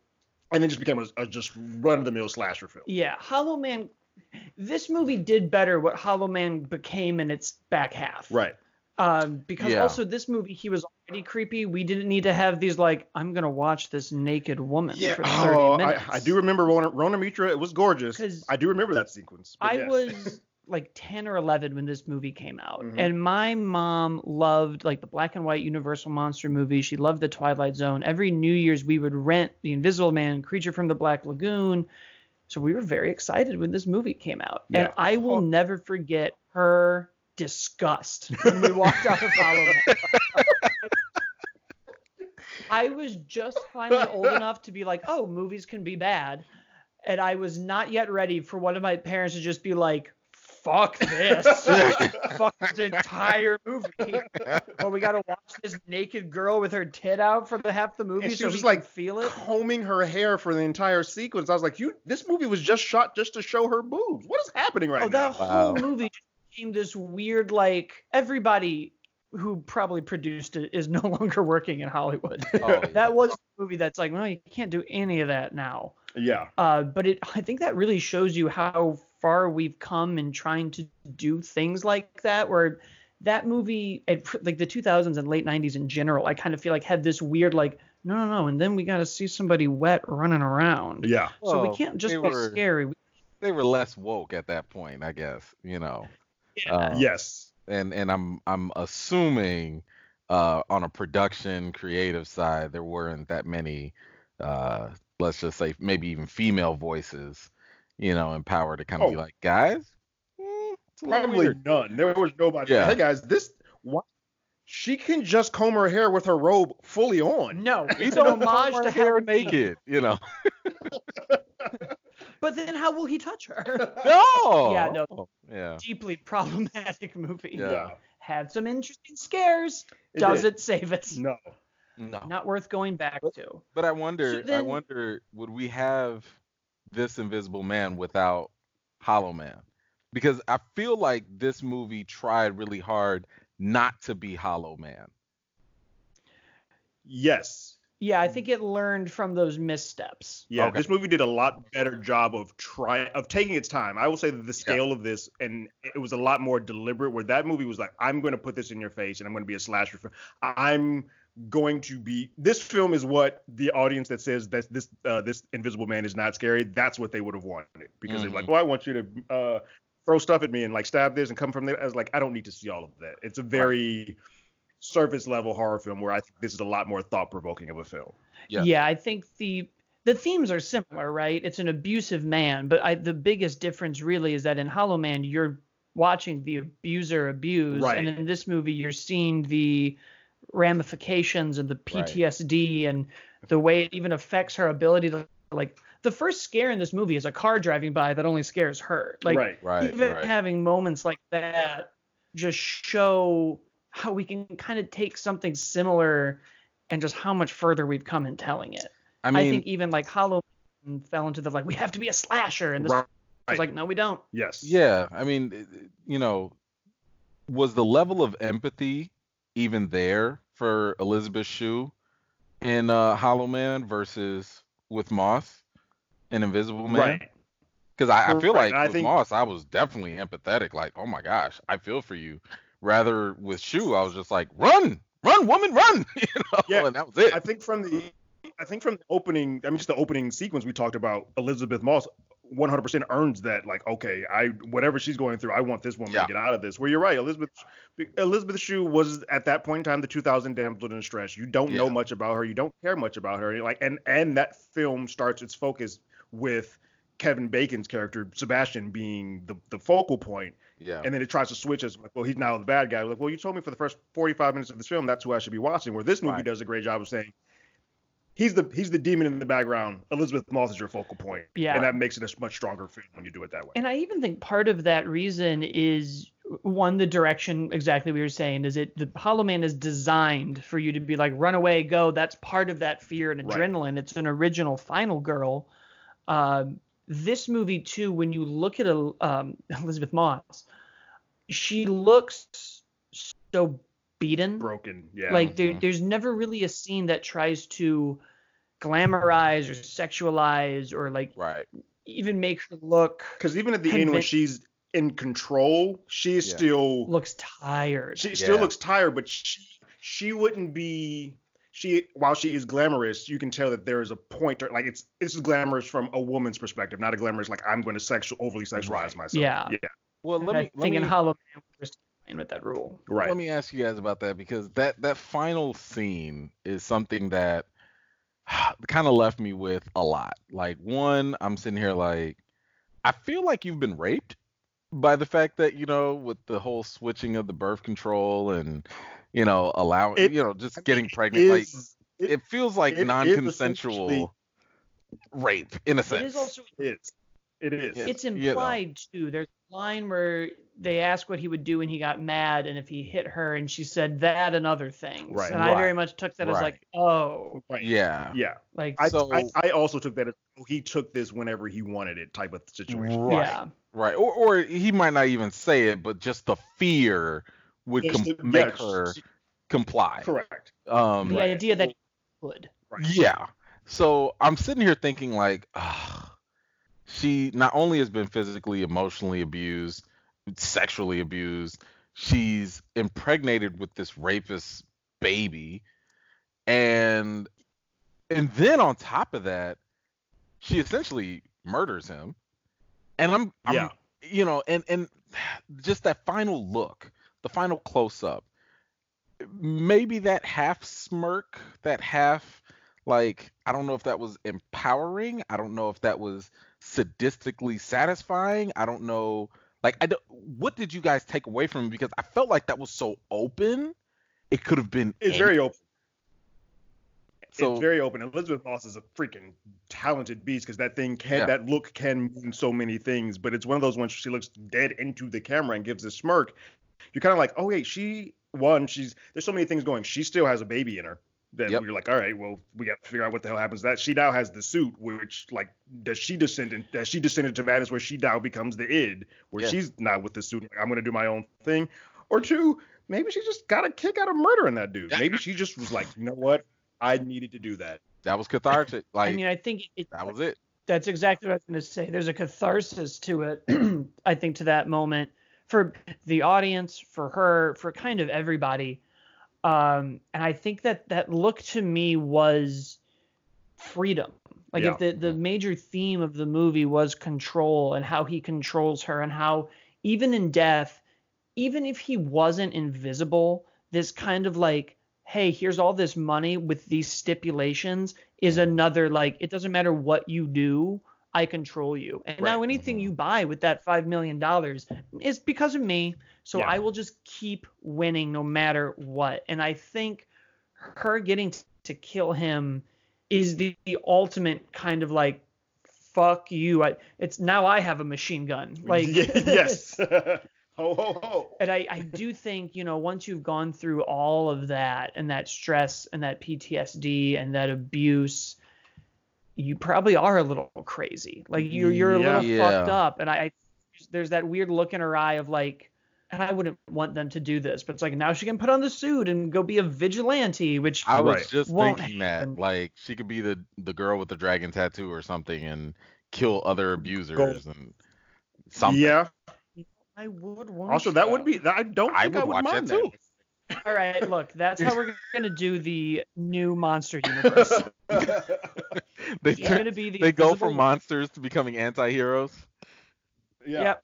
and it just became a, a just run-of-the-mill slasher film Yeah, Hollow Man. This movie did better what Hollow Man became in its back half. right Um, because Yeah. also this movie he was already creepy. We didn't need to have these like I'm gonna watch this naked woman Yeah, for 30 oh, I, minutes. I do remember Rhona, Rhona Mitra. It was gorgeous. 'Cause I do remember that sequence. I yes. was like 10 or 11 when this movie came out, Mhm. and my mom loved like the black and white Universal monster movies. She loved the Twilight Zone. Every New Year's we would rent The Invisible Man, Creature from the Black Lagoon. So we were very excited when this movie came out, and I will never forget her disgust when we walked out of Hollow Man. I was just finally old enough to be like, oh, movies can be bad. And I was not yet ready for one of my parents to just be like, fuck this. fuck this entire movie. Or we got to watch this naked girl with her tit out for the half the movie And she so was just like feel it. combing her hair for the entire sequence. I was like, "You, this movie was just shot just to show her boobs. What is happening right oh, now?" that whole movie just became this weird, like, everybody who probably produced it is no longer working in Hollywood. Oh, yeah. that was a movie that's like, well, you can't do any of that now. Yeah, Uh, but it, I think that really shows you how far we've come in trying to do things like that. Where that movie, at, like the 2000s and late 90s in general, I kind of feel like had this weird, like, no, no, no, and then we got to see somebody wet running around. yeah. So Well, we can't just they be were- scary. They were less woke at that point, I guess. You know. Uh, yes. and and I'm I'm assuming uh, on a production creative side there weren't that many uh, let's just say maybe even female voices you know in power to kind of be Oh. like guys mm, it's Probably none. There was nobody. Yeah. Hey guys, this what? She can just comb her hair with her robe fully on. no, We it's an don't homage to her Halloween. naked you know But then how will he touch her? no Yeah, no. Oh, yeah Deeply problematic movie. Yeah. Had some interesting scares. It Does did. it save it? No. no Not worth going back to. But I wonder, I then- wonder, would we have this Invisible Man without Hollow Man? Because I feel like this movie tried really hard not to be Hollow Man. Yes. Yeah, I think it learned from those missteps. Yeah, Okay. this movie did a lot better job of try of taking its time. I will say that the scale of this and it was a lot more deliberate. Where that movie was like, I'm going to put this in your face and I'm going to be a slasher film. I'm going to be. This film is what the audience that says that this uh, this Invisible Man is not scary. That's what they would have wanted because they're like, Mhm. well, I want you to uh, throw stuff at me and like stab this and come from there. I was like, I don't need to see all of that. It's a very surface level horror film where I think this is a lot more thought provoking of a film. Yeah. yeah, I think the the themes are similar, right? It's an abusive man, but I, the biggest difference really is that in Hollow Man, you're watching the abuser abuse, Right. and in this movie you're seeing the ramifications and the Right. PTSD and the way it even affects her ability to like. The first scare in this movie is a car driving by that only scares her. Like right. Right. even right. having moments like that just show how we can kind of take something similar and just how much further we've come in telling it. I mean, I, think even like Halloween fell into the like we have to be a slasher and this Right. was like no we don't. Yes. yeah. I mean, it- it- you know, was the level of empathy even there for Elizabeth Shue in uh, Hollow Man versus with Moss in Invisible Man? Right. Because I, I feel Right, like I with think- Moss, I was definitely empathetic. Like, oh my gosh, I feel for you. Rather with Shue, I was just like, run, run, woman, run. you know, Yeah, and that was it. I think from the I think from the opening, I mean just the opening sequence we talked about, Elisabeth Moss 100% earns that like okay, I whatever she's going through, I want this woman Yeah. to get out of this. Where you're right, Elizabeth Elizabeth Shue was at that point in time the 2000 damsel in distress. You don't know much about her, you don't care much about her. Like and and that film starts its focus with Kevin Bacon's character Sebastian being the the focal point. Yeah. And then it tries to switch us like, well, he's now the bad guy. Like, well, you told me for the first 45 minutes of this film that's who I should be watching. Where this movie Right. does a great job of saying he's the he's the demon in the background. Elisabeth Moss is your focal point. Yeah. And that makes it a much stronger film when you do it that way. And I even think part of that reason is one the direction exactly we were saying is it the Hollow Man is designed for you to be like run away go that's part of that fear and Right. adrenaline it's an original final girl um, this movie too when you look at um, Elisabeth Moss she looks so beaten Broken. Yeah. like there, Mhm. there's never really a scene that tries to glamorize or sexualize or like right. even make her look because even at the end when she's in control, she Yeah. still looks tired. she still looks tired, but she she wouldn't be she while she is glamorous, you can tell that there is a point to, like it's this is glamorous from a woman's perspective, not a glamorous like I'm going to sexual overly sexualize myself. Yeah. Yeah. Well, let I me let think me in Hollow Man we're playing with that rule. Right. let me ask you guys about that because that that final scene is something that kind of left me with a lot. Like one, I'm sitting here like I feel like you've been raped by the fact that you know with the whole switching of the birth control and you know allowing It- you know just getting pregnant like Is- it feels like it is non-consensual rape in a sense. is also it is. It is. Yeah. it's you know. implied too. There's a line where they ask what he would do and he got mad and if he hit her and she said that and other things. Right. And I very much took that as like, oh, Right. yeah. Yeah. like I, So- I I also took that as oh, he took this whenever he wanted it type of situation. Right. yeah. Right. Or or he might not even say it, but just the fear would com- the- make her comply. Correct. Um The idea that he would. Right. yeah. So I'm sitting here thinking like ah, she not only has been physically, emotionally abused, sexually abused, she's impregnated with this rapist baby and and then on top of that, she essentially murders him. And I'm, I'm Yeah. you know, and and just that final look, the final close up, maybe that half smirk, that half like I don't know if that was empowering. I don't know if that was sadistically satisfying. I don't know. Like I don't, what did you guys take away from it? Because I felt like that was so open. It could have been. It's very open. So- it's very open. Elisabeth Moss is a freaking talented beast because that thing can Yeah. that look can mean so many things. But it's one of those ones she looks dead into the camera and gives a smirk. You're kind of like, oh wait, she one, she's there's so many things going. She still has a baby in her. That Yep. you're like, all right, well, we got to figure out what the hell happens to that. She now has the suit, which like does she descend in, does she descend into madness where she now becomes the id, where Yeah. she's not with the suit, like, I'm gonna do my own thing. Or two, maybe she just got a kick out of murdering that dude. Maybe she just was like, you know what? I needed to do that. that was cathartic. Like I mean, I think it, that was it. that's exactly what I was going to say. There's a catharsis to it, I think, to that moment for the audience, for her, for kind of everybody. Um, and I think that that look to me was freedom. Like Yeah. if the, the major theme of the movie was control and how he controls her and how even in death, even if he wasn't invisible, this kind of like, hey, here's all this money with these stipulations is another like it doesn't matter what you do, I control you. And Right. now anything Mhm. you buy with that five million dollars is because of me. So Yeah. I will just keep winning no matter what. And I think her getting to kill him is the, the ultimate kind of like fuck you. I, it's now I have a machine gun. Like yes. ho ho ho. and I, I do think, you know, once you've gone through all of that and that stress and that PTSD and that abuse, you probably are a little crazy. Like you're mm, you're a Yeah. little fucked up. And I, I there's that weird look in her eye of like, and I wouldn't want them to do this, but it's like now she can put on the suit and go be a vigilante, which I was Right. just Won't thinking happen. that like she could be the the girl with the dragon tattoo or something and kill other abusers and something. Yeah. I would want. Also, that would be. I don't I think I would would, watch mind that too. All right, look, that's how we're gonna do the new monster universe. they turn- gonna be the they go Invisible from monsters to becoming anti-heroes. yeah. Yep.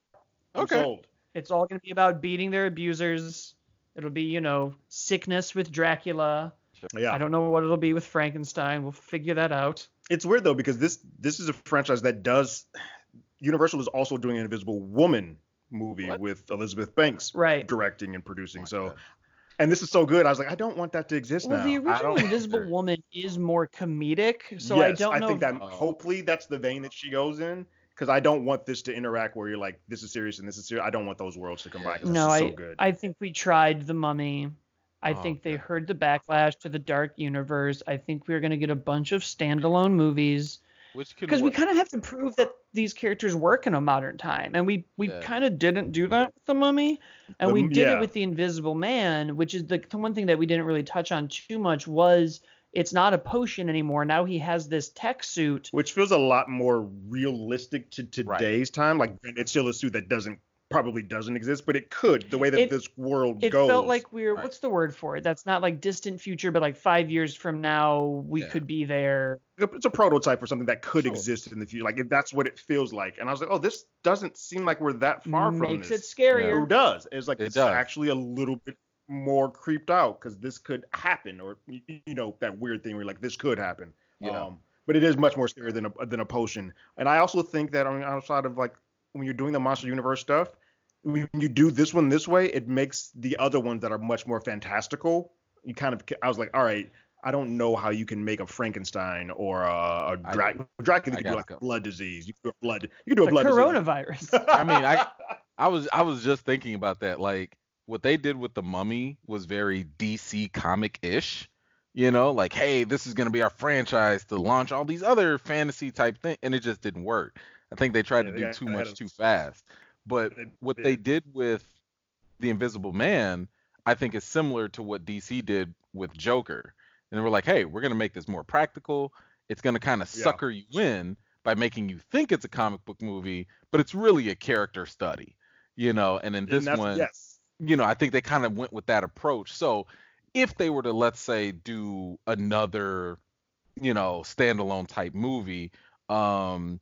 I'm Okay. sold. It's all going to be about beating their abusers. It'll be, you know, sickness with Dracula. Yeah. I don't know what it'll be with Frankenstein. We'll figure that out. It's weird though because this this is a franchise that does. Universal is also doing an Invisible Woman movie What? with Elizabeth Banks Right. directing and producing. My So, God. And this is so good. I was like, I don't want that to exist Well, now. the original Invisible. Woman is more comedic, so I don't know. I think if- that hopefully that's the vein that she goes in because I don't want this to interact where you're like, this is serious and this is serious. I don't want those worlds to combine. no, this is I so good. I think we tried the Mummy. I Oh, think they okay. heard the backlash to the Dark Universe. I think we're going to get a bunch of standalone movies because we kind of have to prove that these characters work in a modern time, and we we Yeah. kind of didn't do that with the Mummy, and The we did yeah. it with the Invisible Man, which is the, the one thing that we didn't really touch on too much was it's not a potion anymore. Now he has this tech suit. which feels a lot more realistic to Right. today's time. Like it's still a suit that doesn't probably doesn't exist, but it could the way that It- this world It goes. felt like we we're Right. what's the word for it? That's not like distant future, but like five years from now we Yeah. could be there. it's a prototype for something that could Sure. exist in the future. Like if that's what it feels like, and I was like, oh, this doesn't seem like we're that far from Makes it scarier. Who does? It's like It it's does. actually a little bit more creeped out because this could happen, or you know that weird thing where like this could happen. Yeah. Um, but it is much more scary than a than a potion. And I also think that on outside of like when you're doing the monster universe stuff, when you do this one this way, it makes the other ones that are much more fantastical. You kind of I was like, all right. I don't know how you can make a Frankenstein or a Drac- Dracula. I You can do like it. a blood disease. You can do a blood. You can do a The blood disease. coronavirus. I mean, I I was I was just thinking about that. Like what they did with the Mummy was very DC comic ish. You know, like hey, this is gonna be our franchise to launch all these other fantasy type thing, and it just didn't work. I think they tried Yeah, to they do too much too fast. But They what they did with the Invisible Man, I think is similar to what DC did with Joker. And they were like, hey, we're gonna make this more practical. It's gonna kind of Yeah. sucker you in by making you think it's a comic book movie, but it's really a character study. You know, and in this that's- one, yes. you know, I think they kind of went with that approach. So if they were to let's say do another, you know, standalone type movie, um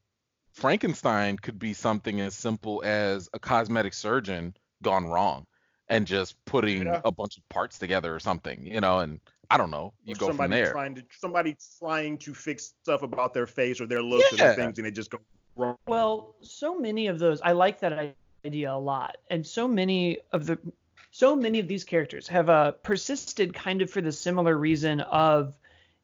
Frankenstein could be something as simple as a cosmetic surgeon gone wrong and just putting Yeah. a bunch of parts together or something, you know, and I don't know, you Or go from somebody there. Trying to somebody trying to fix stuff about their face or their looks or their things, and it just go wrong. Well, so many of those, I like that idea a lot, and so many of the, so many of these characters have uh, persisted kind of for the similar reason of,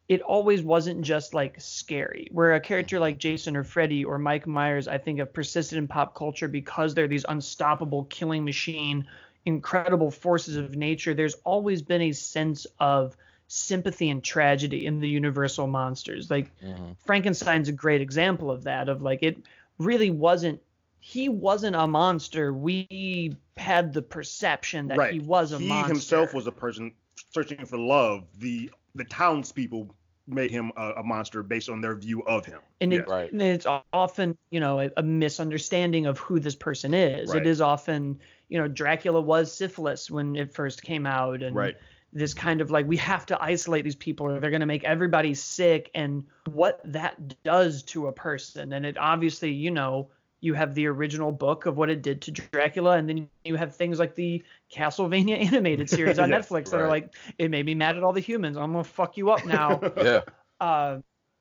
it always wasn't just like scary. Where a character like Jason or Freddy or Mike Myers, I think, have persisted in pop culture because they're these unstoppable killing machine, incredible forces of nature. There's always been a sense of sympathy and tragedy in the universal monsters. Like Mhm. Frankenstein's a great example of that. Of like it really wasn't. He wasn't a monster. We had the perception that right. he was a he monster. He himself was a person searching for love. The the townspeople made him a, a monster based on their view of him. and, Yes. it, Right. and it's often you know a, a misunderstanding of who this person is. Right. It is often you know Dracula was syphilis when it first came out, and Right. this kind of like we have to isolate these people or they're going to make everybody sick and what that does to a person and it obviously you know you have the original book of what it did to Dracula and then you have things like the Castlevania animated series on Yes, Netflix that are like it made me mad at all the humans I'm going to fuck you up now Yeah. uh,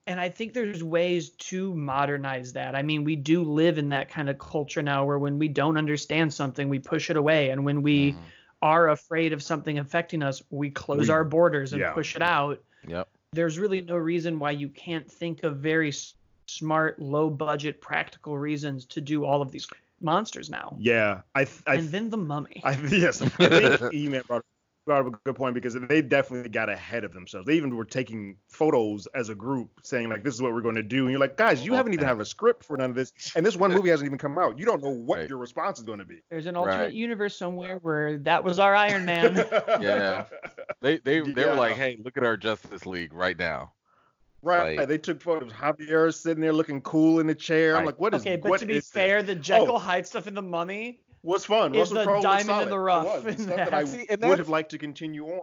and I think there's ways to modernize that. I mean, we do live in that kind of culture now where when we don't understand something, we push it away. And when we Mhm. are afraid of something affecting us, we close We- our borders and yeah. push it out. Yep. There's really no reason why you can't think of very smart, low budget, practical reasons to do all of these monsters now. Yeah, I, th- I, and then the mummy. I yes, I think E-Man brought, brought up a good point because they definitely got ahead of themselves. They even were taking photos as a group, saying like, "This is what we're going to do," and you're like, "Guys, you oh, haven't even have a script for none of this, and this one movie hasn't even come out. You don't know what Right. your response is going to be." There's an alternate Right. universe somewhere where that was our Iron Man. Yeah. They they they Yeah. were like, hey, look at our Justice League right now. Right. Like- they took photos. Javier sitting there looking cool in the chair. I'm like, what is it? okay, but what to be is this? fair, the Jekyll Oh. Hyde stuff in the mummy was fun? is Russell the Crowe was diamond in solid. the It rough was. in Stuff that I. See, and would have liked to continue on.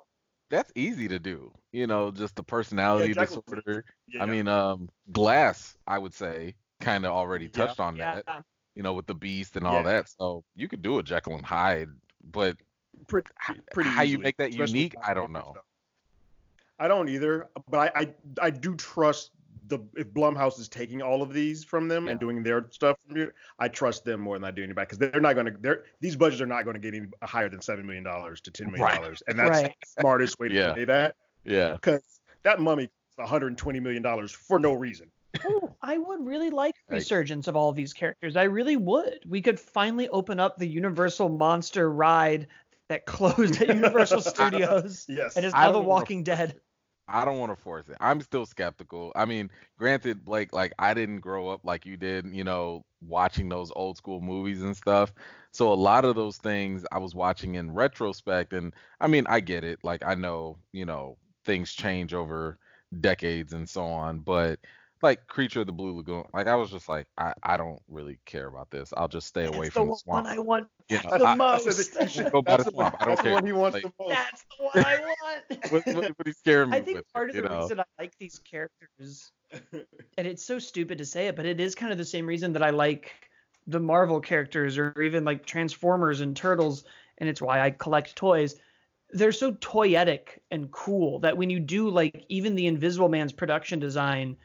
That's easy to do. You know, just the personality Jekyll- disorder. Yeah. I mean, um, Glass, I would say, kind of already Yeah. touched on yeah. that. You know, with the Beast and all Yeah. that. So you could do a Jekyll and Hyde, but pretty, pretty how you make that especially unique, I don't stuff. Know. I don't either, but I, I I do trust the if Blumhouse is taking all of these from them and doing their stuff from here, I trust them more than I do anybody because they're not going to they're these budgets are not going to get any uh, higher than seven million dollars to ten million dollars, and that's Right. the smartest way to Yeah. say that Yeah. because that mummy costs 120 million dollars for no reason. Ooh, I would really like resurgence of all these characters. I really would. We could finally open up the Universal Monster ride that closed at Universal Studios Yes, and is I now The Walking Dead. I don't want to force it. I'm still skeptical. I mean, granted, Blake, like I didn't grow up like you did, you know, watching those old school movies and stuff. So a lot of those things I was watching in retrospect, and I mean, I get it. Like I know, you know, things change over decades and so on, but like Creature of the Blue Lagoon, like I was just like, I, I don't really care about this. I'll just stay away That's from the the swamp. one I want You know, the I- I most. that you Go by that's the the swamp. I don't that's the care. one he wants Like- the most. That's the one I want. what, what, what he's scaring me I think with, part of the know? reason I like these characters, and it's so stupid to say it, but it is kind of the same reason that I like the Marvel characters or even like Transformers and Turtles, and it's why I collect toys. They're so toyetic and cool that when you do like even the Invisible Man's production design,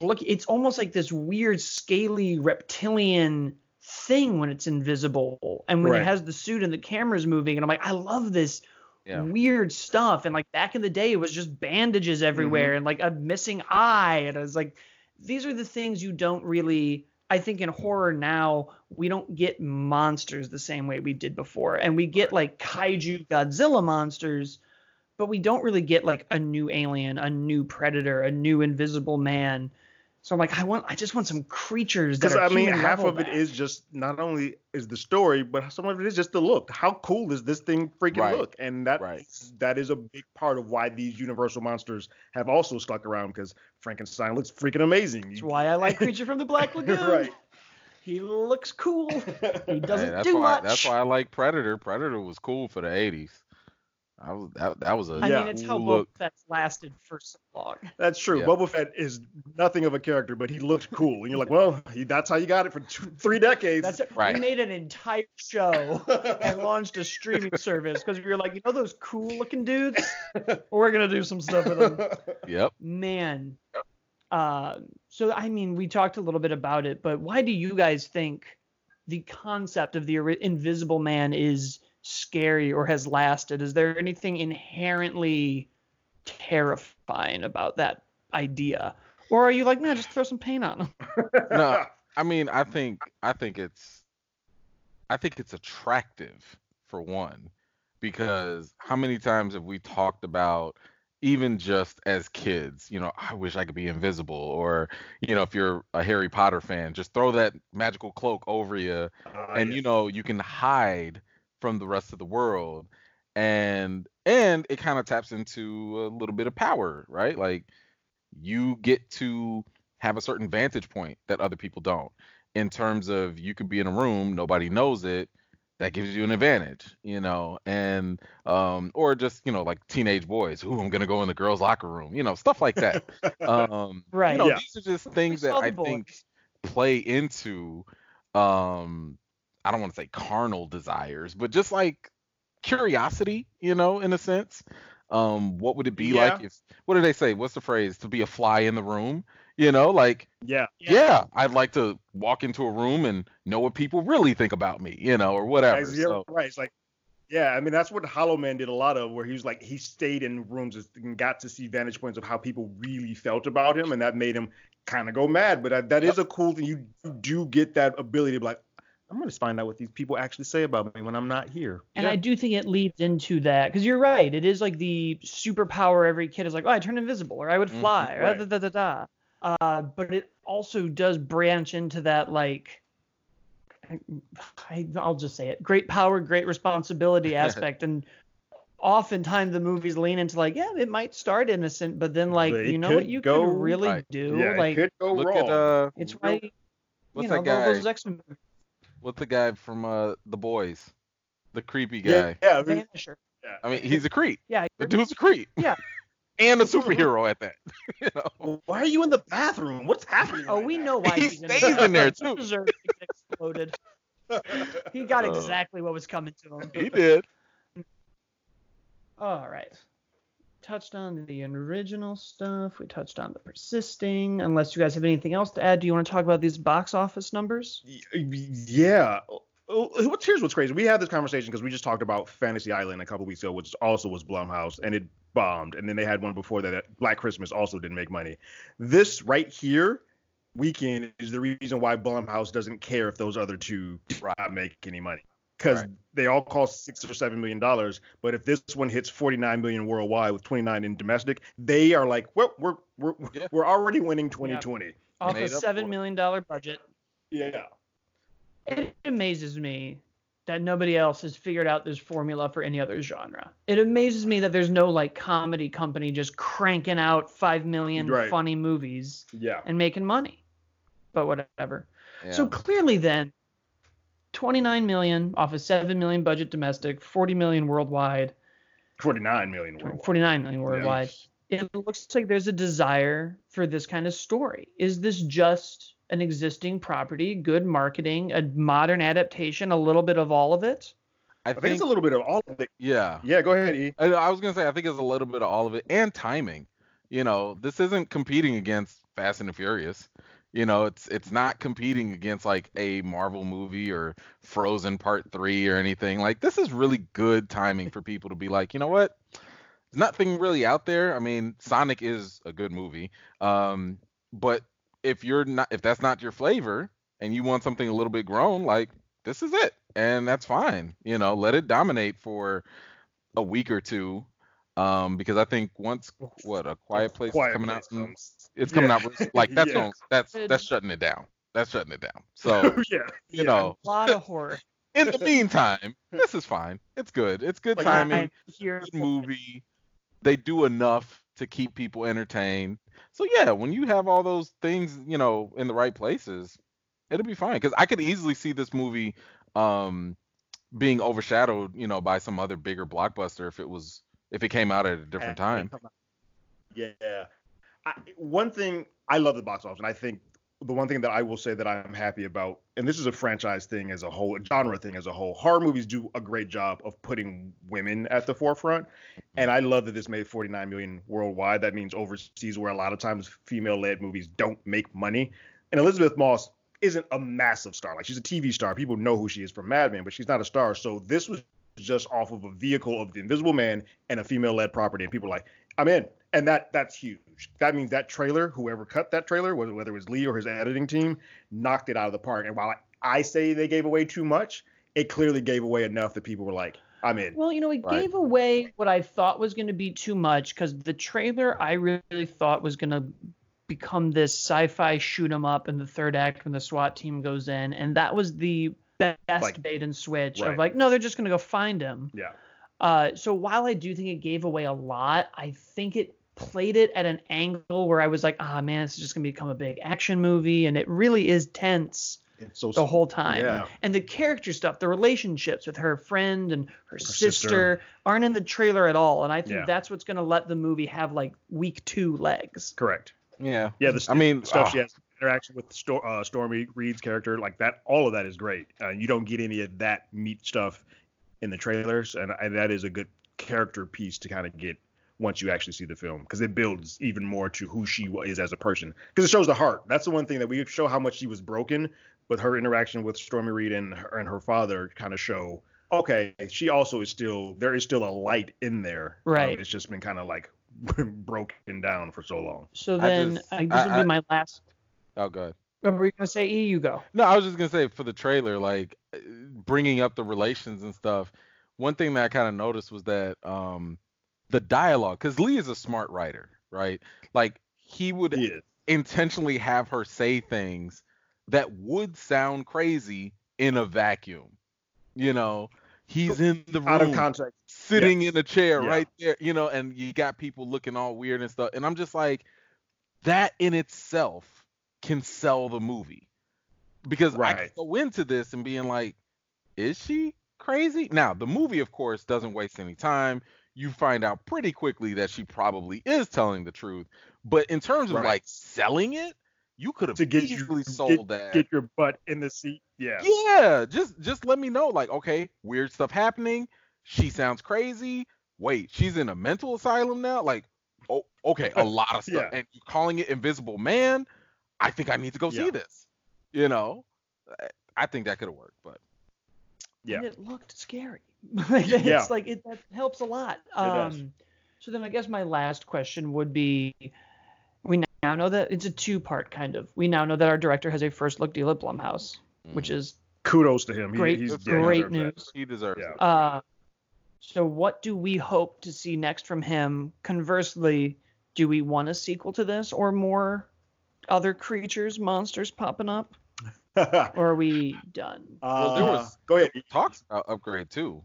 look, it's almost like this weird scaly reptilian thing when it's invisible and when Right. it has the suit and the camera's moving and I'm like I love this Yeah. weird stuff. And like back in the day, it was just bandages mm-hmm. everywhere and like a missing eye. And I was like, these are the things you don't really. I think in horror now we don't get monsters the same way we did before, and we get like kaiju Godzilla monsters, but we don't really get like a new alien, a new predator, a new Invisible Man. So I'm like, I want, I just want some creatures that Because I mean, half of it back. is just not only is the story, but some of it is just the look. How cool does this thing freaking Right. look? And that Right. that is a big part of why these Universal monsters have also stuck around because Frankenstein looks freaking amazing. That's why I like Creature from the Black Lagoon. right. He looks cool. He doesn't that's do why much. that's why I like Predator. Predator was cool for the 80s. I was that, that was a I Yeah. mean, it's how cool Boba look. Fett's lasted for so long. That's true. Yeah. Boba Fett is nothing of a character, but he looked cool, and you're like, well, he, that's how you got it for two, three decades. That's it. Right. We made an entire show and launched a streaming service because we were like, you know those cool looking dudes? We're gonna do some stuff with them. Yep. Man. Uh, so I mean, we talked a little bit about it, but why do you guys think the concept of the ori- Invisible Man is scary or has lasted? Is there anything inherently terrifying about that idea? Or are you like, no, just throw some paint on them? No, I mean, I think I think it's I think it's attractive for one because how many times have we talked about even just as kids, you know, I wish I could be invisible or you know, if you're a Harry Potter fan, just throw that magical cloak over you Uh, and yeah. you know you can hide from the rest of the world and and it kind of taps into a little bit of power right? Like you get to have a certain vantage point that other people don't. In terms of you could be in a room nobody knows it that gives you an advantage you know? And um or just you know like teenage boys who i'm gonna go in the girls locker room you know stuff like that. Um Right. you know Yeah. these are just things that saw the i think play into um I don't want to say carnal desires, but just like curiosity, you know, in a sense. Um, what would it be Yeah. like if? What do they say? What's the phrase? To be a fly in the room? You know, like Yeah. yeah, yeah, I'd like to walk into a room and know what people really think about me. You know, or whatever. So, right. It's like, yeah, I mean, that's what Hollow Man did a lot of, where he was like, he stayed in rooms and got to see vantage points of how people really felt about him, and that made him kind of go mad. But that, that is a cool thing. You, you do get that ability to be like, I'm going to find out what these people actually say about me when I'm not here. And I do think it leads into that because you're right. It is like the superpower every kid is like, oh, I turn invisible or I would Mhm, fly or da, da, da, da. Uh, but it also does branch into that like, I, I'll just say it, great power, great responsibility aspect. and oftentimes the movies lean into like, yeah, it might start innocent, but then like, But you know what you go- could really Right. do? yeah, like, it could go look wrong. at uh, it's real- why, what's you know, that guy? those, those X-Men movies, what's the guy from uh the boys? The creepy guy. yeah, I mean, Vanisher. I mean, he's a creep. Yeah, The dude's a creep. Yeah. and a superhero at that. you know. why are you in the bathroom? What's happening? Oh, right we now? know why He he's in stays in there, too. deserves to get exploded. He got Uh. exactly what was coming to him. He did. All right. Touched on the original stuff. We touched on the persisting. Unless you guys have anything else to add, do you want to talk about these box office numbers? Yeah. Oh, oh, What's here's what's crazy. We had this conversation because we just talked about Fantasy Island a couple weeks ago, which also was Blumhouse, and it bombed. And then they had one before that, Black Christmas also didn't make money. This right here, Weekend, is the reason why Blumhouse doesn't care if those other two make any money because Right. they all cost six or seven million dollars. But if this one hits 49 million worldwide with 29 in domestic, they are like, well, we're we're Yeah. we're already winning 2020. Off a up seven for it. million dollar budget, Yeah. it amazes me that nobody else has figured out this formula for any other genre. It amazes me that there's no like comedy company just cranking out five million Right. funny movies Yeah. and making money. But whatever. Yeah. So clearly then 29 million off a 7 million budget domestic, 40 million worldwide, 49 million worldwide. 49 million worldwide. It looks like there's a desire for this kind of story. Is this just an existing property, good marketing, a modern adaptation, a little bit of all of it? I I think, think it's a little bit of all of it. yeah. Yeah, go ahead, E. I, I was gonna say I think it's a little bit of all of it and timing. You know, this isn't competing against Fast and the Furious. You know, it's it's not competing against like a Marvel movie or Frozen Part Three or anything. Like this is really good timing for people to be like, you know what? There's nothing really out there. I mean, Sonic is a good movie. Um, but if you're not if that's not your flavor and you want something a little bit grown, like this is it. And that's fine. You know, let it dominate for a week or two. Um, because I think once what a quiet place Quiet is coming Place out, mm, comes. it's coming Yeah. out like that's Yeah. going that's that's shutting it down. That's shutting it down. So yeah, you yeah. know, A lot of horror. in the meantime, this is fine. It's good. It's good Like, timing. I'm Good movie. They do enough to keep people entertained. So yeah, when you have all those things, you know, in the right places, it'll be fine. Because I could easily see this movie um being overshadowed, you know, by some other bigger blockbuster if it was if it came out at a different time. Yeah. I, one thing I love the box office, and I think the one thing that I will say that I'm happy about, and this is a franchise thing as a whole, a genre thing as a whole. Horror movies do a great job of putting women at the forefront, and I love that this made 49 million worldwide. That means overseas, where a lot of times female-led movies don't make money. And Elisabeth Moss isn't a massive star. Like she's a TV star. People know who she is from Mad Men, but she's not a star. So this was just off of a vehicle of the Invisible Man and a female-led property, and people are like, I'm in, and that that's huge. That means that trailer, whoever cut that trailer, whether whether it was Leigh or his editing team, knocked it out of the park. And while I, I say they gave away too much, it clearly gave away enough that people were like, I'm in. Well, you know, it Right. gave away what I thought was going to be too much because the trailer I really thought was going to become this sci-fi shoot 'em up in the third act when the SWAT team goes in, and that was the best Like- bait and switch right. of like, no, they're just going to go find him. Yeah. Uh, so while I do think it gave away a lot, I think it played it at an angle where I was like, ah, man, this is just going to become a big action movie, and it really is tense It's so the whole time. Yeah. And the character stuff, the relationships with her friend and her, sister, sister. aren't in the trailer at all. And I think Yeah. that's what's going to let the movie have like week two legs. correct. Yeah. Yeah, the I mean, stuff ah, she has interaction with Stor- uh, Storm Reid's character, like that, all of that is great. Uh, you don't get any of that meat stuff in the trailers, and, and that is a good character piece to kind of get once you actually see the film because it builds even more to who she is as a person because it shows the heart. That's the one thing that we show how much she was broken, but her interaction with Storm Reid and her, and her father kind of show okay, she also is still there is still a light in there. Um, Right. it's just been kind of like broken down for so long. So I then just- I, this I- would I- be my last. Oh, good. What were you gonna say? E, you go. No, I was just gonna say for the trailer, like uh, bringing up the relations and stuff. One thing that I kind of noticed was that um, the dialogue, because Leigh is a smart writer, right? Like he would He intentionally have her say things that would sound crazy in a vacuum. You know, he's in the Out of room context. sitting in a chair Yeah. right there, you know, and you got people looking all weird and stuff. And I'm just like, that in itself can sell the movie. Because I can go into this and being like, is she crazy? Now, the movie, of course, doesn't waste any time. You find out pretty quickly that she probably is telling the truth. But in terms of Right. like selling it, you could have To get you easily get- sold that. Get your butt in the seat. Yeah. Yeah, just just let me know. Like, okay, weird stuff happening. She sounds crazy. Wait, she's in a mental asylum now. Like, oh, okay, a lot of stuff. Yeah. And you're calling it Invisible Man? I think I need to go see this. You know, I- I think that could have worked, but Yeah. And it looked scary. Like, it's Yeah. like it that helps a lot. does. Um, so then I guess my last question would be we now know that it's a two part kind of. We now know that our director has a first look deal at Blumhouse, which mm, is Kudos to him. Great- he's, Good yeah, for he him. great deserves that. news. he deserves Yeah. it. Uh, so what do we hope to see next from him? Conversely, do we want a sequel to this or more other creatures, monsters popping up, or are we done? Well, there Uh, was- go ahead. Talks about upgrade too.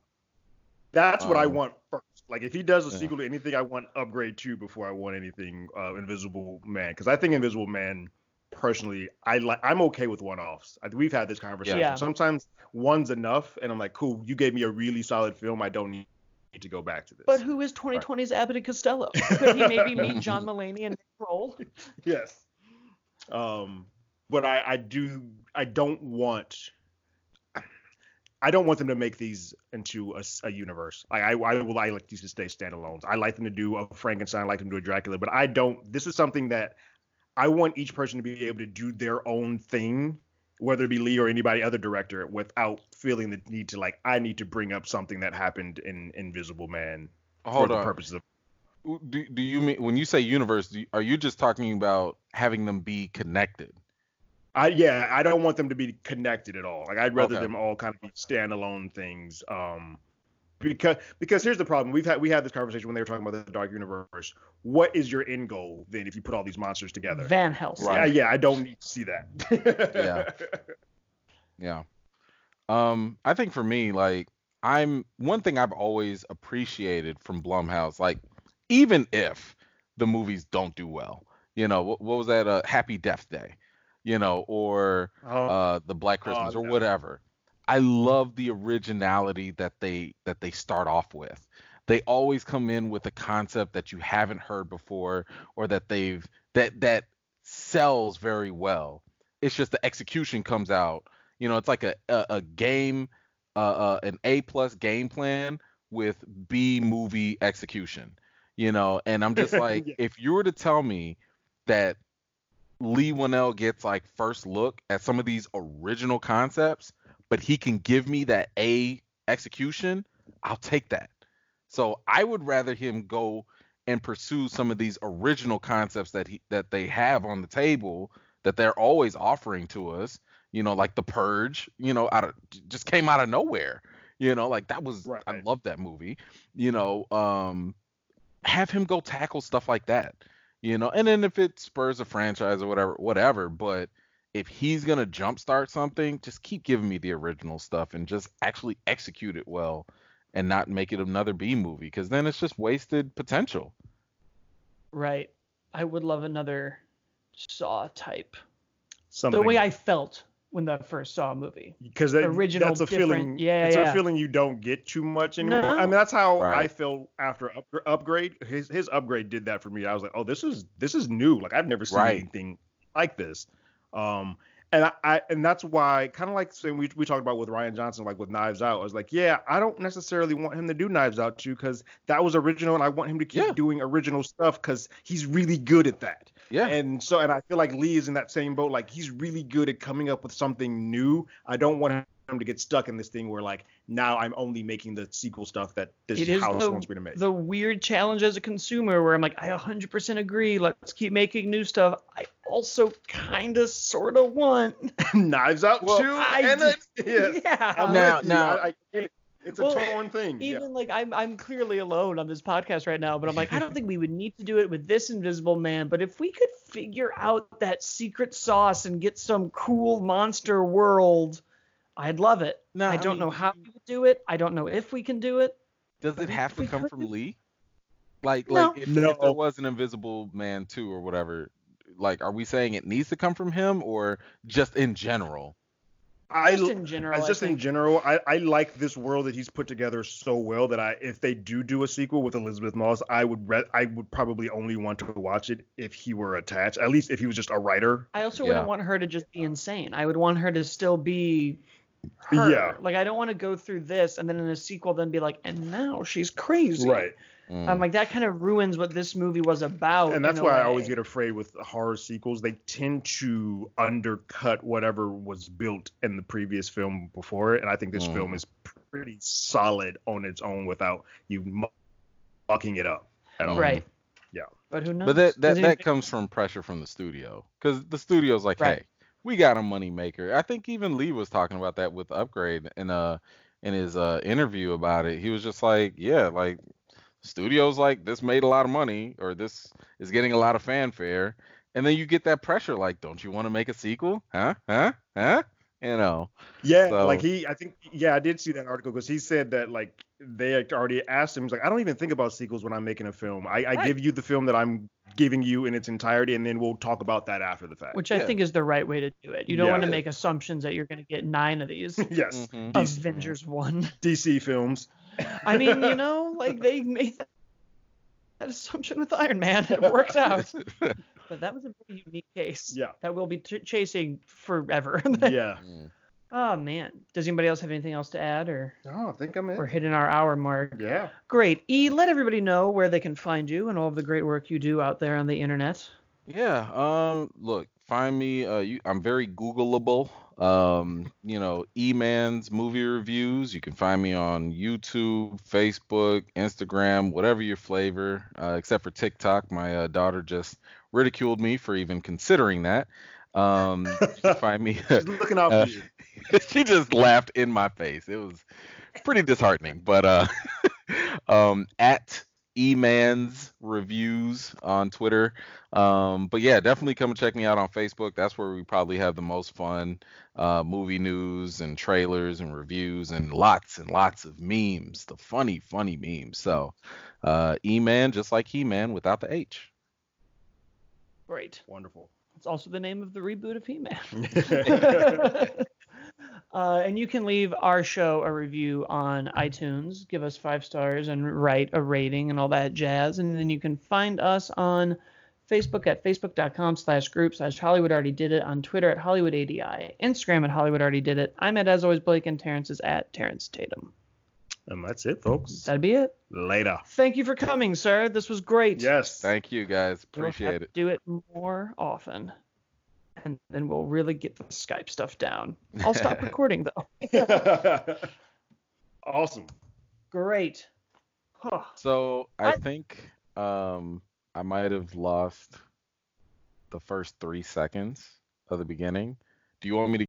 That's what I Um, want first. Like if he does a yeah. sequel to anything, I want upgrade two before I want anything uh, Invisible Man because I think Invisible Man personally, I like. I'm okay with one-offs. I, we've had this conversation. Yeah. Sometimes one's enough, and I'm like, cool. You gave me a really solid film. I don't need to go back to this. But who is 2020's Abbott and Costello? Could he maybe meet John Mulaney and Nick Kroll? yes. Um, but I, I do I don't want I don't want them to make these into a, a universe. I, I I will I like these to stay standalones. I like them to do a Frankenstein, I like them to do a Dracula, but I don't. This is something that I want each person to be able to do their own thing, whether it be Leigh or anybody other director, without feeling the need to like I need to bring up something that happened in Invisible Man Hold for the purposes of Do, do you mean when you say universe? Do you, are you just talking about having them be connected? I yeah, I don't want them to be connected at all. Like I'd rather Okay. them all kind of be standalone things. Um, because because here's the problem. We've had we had this conversation when they were talking about the Dark Universe. What is your end goal then if you put all these monsters together? Van Helsing. Right. Yeah, yeah, I don't need to see that. Yeah. Yeah. Um, I think for me, like I'm one thing I've always appreciated from Blumhouse, like even if the movies don't do well, you know, what, what was that? Uh, Happy Death Day, you know, or Oh, uh, the Black Christmas or yeah. whatever. I love the originality that they that they start off with. They always come in with a concept that you haven't heard before or that they've that that sells very well. It's just the execution comes out. You know, it's like a a, a game, uh, uh, an A plus game plan with B movie execution. You know, and I'm just like, Yeah. if you were to tell me that Leigh Whannell gets like first look at some of these original concepts, but he can give me that A execution, I'll take that. So I would rather him go and pursue some of these original concepts that he that they have on the table that they're always offering to us. You know, like the Purge. You know, out of just came out of nowhere. You know, like that was I love that movie. You know, um, have him go tackle stuff like that. You know, and then if it spurs a franchise or whatever, whatever. But if he's gonna jumpstart something, just keep giving me the original stuff and just actually execute it well and not make it another B movie because then it's just wasted potential. Right. I would love another Saw type. something The way I felt when the first Saw a movie. because that, original, that's a feeling. yeah, it's yeah. a feeling you don't get too much anymore. No. I mean, that's how I Right. feel after up, upgrade. His his upgrade did that for me. I was like, oh, this is this is new. Like I've never seen Right. anything like this. Um, and I, I and that's why kind of like saying we we talked about with Rian Johnson, like with Knives Out. I was like, yeah, I don't necessarily want him to do Knives Out too, because that was original, and I want him to keep Yeah. doing original stuff because he's really good at that. Yeah. And so, and I feel like Leigh is in that same boat. Like he's really good at coming up with something new. I don't want him to get stuck in this thing where like now I'm only making the sequel stuff that this It is house the, wants me to make. the weird challenge as a consumer where I'm like, I 100% agree. Let's keep making new stuff. I also kind of sort of want. Knives Out Well, too. I and then, yeah. yeah. I'm Now- now- I, I, get it. It's a Well, torn thing. yeah. Even like I'm I'm clearly alone on this podcast right now, but I'm like I don't think we would need to do it with this Invisible Man. But if we could figure out that secret sauce and get some cool monster world, I'd love it. No, I I don't mean, know how we would do it. I don't know if we can do it. Does it have to come from Leigh? Like, No. like if, No. if there was an Invisible Man 2 or whatever, like, are we saying it needs to come from him or just in general? I, Just in general, as I just in general, I, I like this world that he's put together so well that I, if they do do a sequel with Elisabeth Moss, I would re- I would probably only want to watch it if he were attached. At least if he was just a writer. I also Yeah. wouldn't want her to just be insane. I would want her to still be her. Yeah. Like I don't want to go through this and then in a sequel then be like, and now she's crazy. Right. Mm. I'm like that kind of ruins what this movie was about. and that's in a why I always get afraid with horror sequels. They tend to undercut whatever was built in the previous film before it, and I think this Mm. film is pretty solid on its own without you mu- mucking it up at all. right. Yeah. But who knows? But that that, that comes from pressure from the studio because the studio's like, Right. hey, we got a money maker. I think even Leigh was talking about that with Upgrade in uh in his uh interview about it. He was just like, yeah, like studios like this made a lot of money or this is getting a lot of fanfare, and then you get that pressure like, don't you want to make a sequel? Huh? Huh? Huh? You know. Yeah, So- like he, I think, yeah, I did see that article because he said that like they already asked him. He's like, I don't even think about sequels when I'm making a film. I, I Right. give you the film that I'm giving you in its entirety, and then we'll talk about that after the fact. which I Yeah. think is the right way to do it. You don't Yeah. want to make assumptions that you're going to get nine of these. yes, Mhm. DC, Avengers one. DC films. I mean, you know, like they made that, that assumption with Iron Man. It worked out. But that was a very unique case. Yeah, That we'll be t- chasing forever. yeah. Oh man. Does anybody else have anything else to add, or Oh, I think I'm we're in. hitting our hour mark? Yeah. Great. E, let everybody know where they can find you and all of the great work you do out there on the internet. Yeah. Um. Look, find me. Uh. You. I'm very Googleable. Um. You know, E-Man's movie reviews. You can find me on YouTube, Facebook, Instagram, whatever your flavor. Uh, except for TikTok. My uh, daughter just ridiculed me for even considering that. Um. Find me. She's looking out Uh, she just laughed in my face. It was pretty disheartening. But uh um at eman's reviews on Twitter. Um but yeah, definitely come and check me out on Facebook. That's where we probably have the most fun uh movie news and trailers and reviews and lots and lots of memes, the funny funny memes. So uh eman just like he-man without the h. Great. Wonderful. It's also the name of the reboot of He-Man. yeah. uh, and you can leave our show a review on iTunes, give us five stars, and write a rating and all that jazz. And then you can find us on Facebook at facebook.com slash group slash Hollywood already did it, on Twitter at Hollywood ADI, Instagram at Hollywood already did it. I'm at as always Blake, and Terrence is at Terrence Tatum. And that's it, folks. That'd be it. Later. Thank you for coming, sir. This was great. Yes. Thank you guys. We'll have Appreciate to it. Do it more often. And then we'll really get the Skype stuff down. I'll stop recording though. awesome. Great. Huh. So I I- think um I might have lost the first three seconds of the beginning. Do you want me to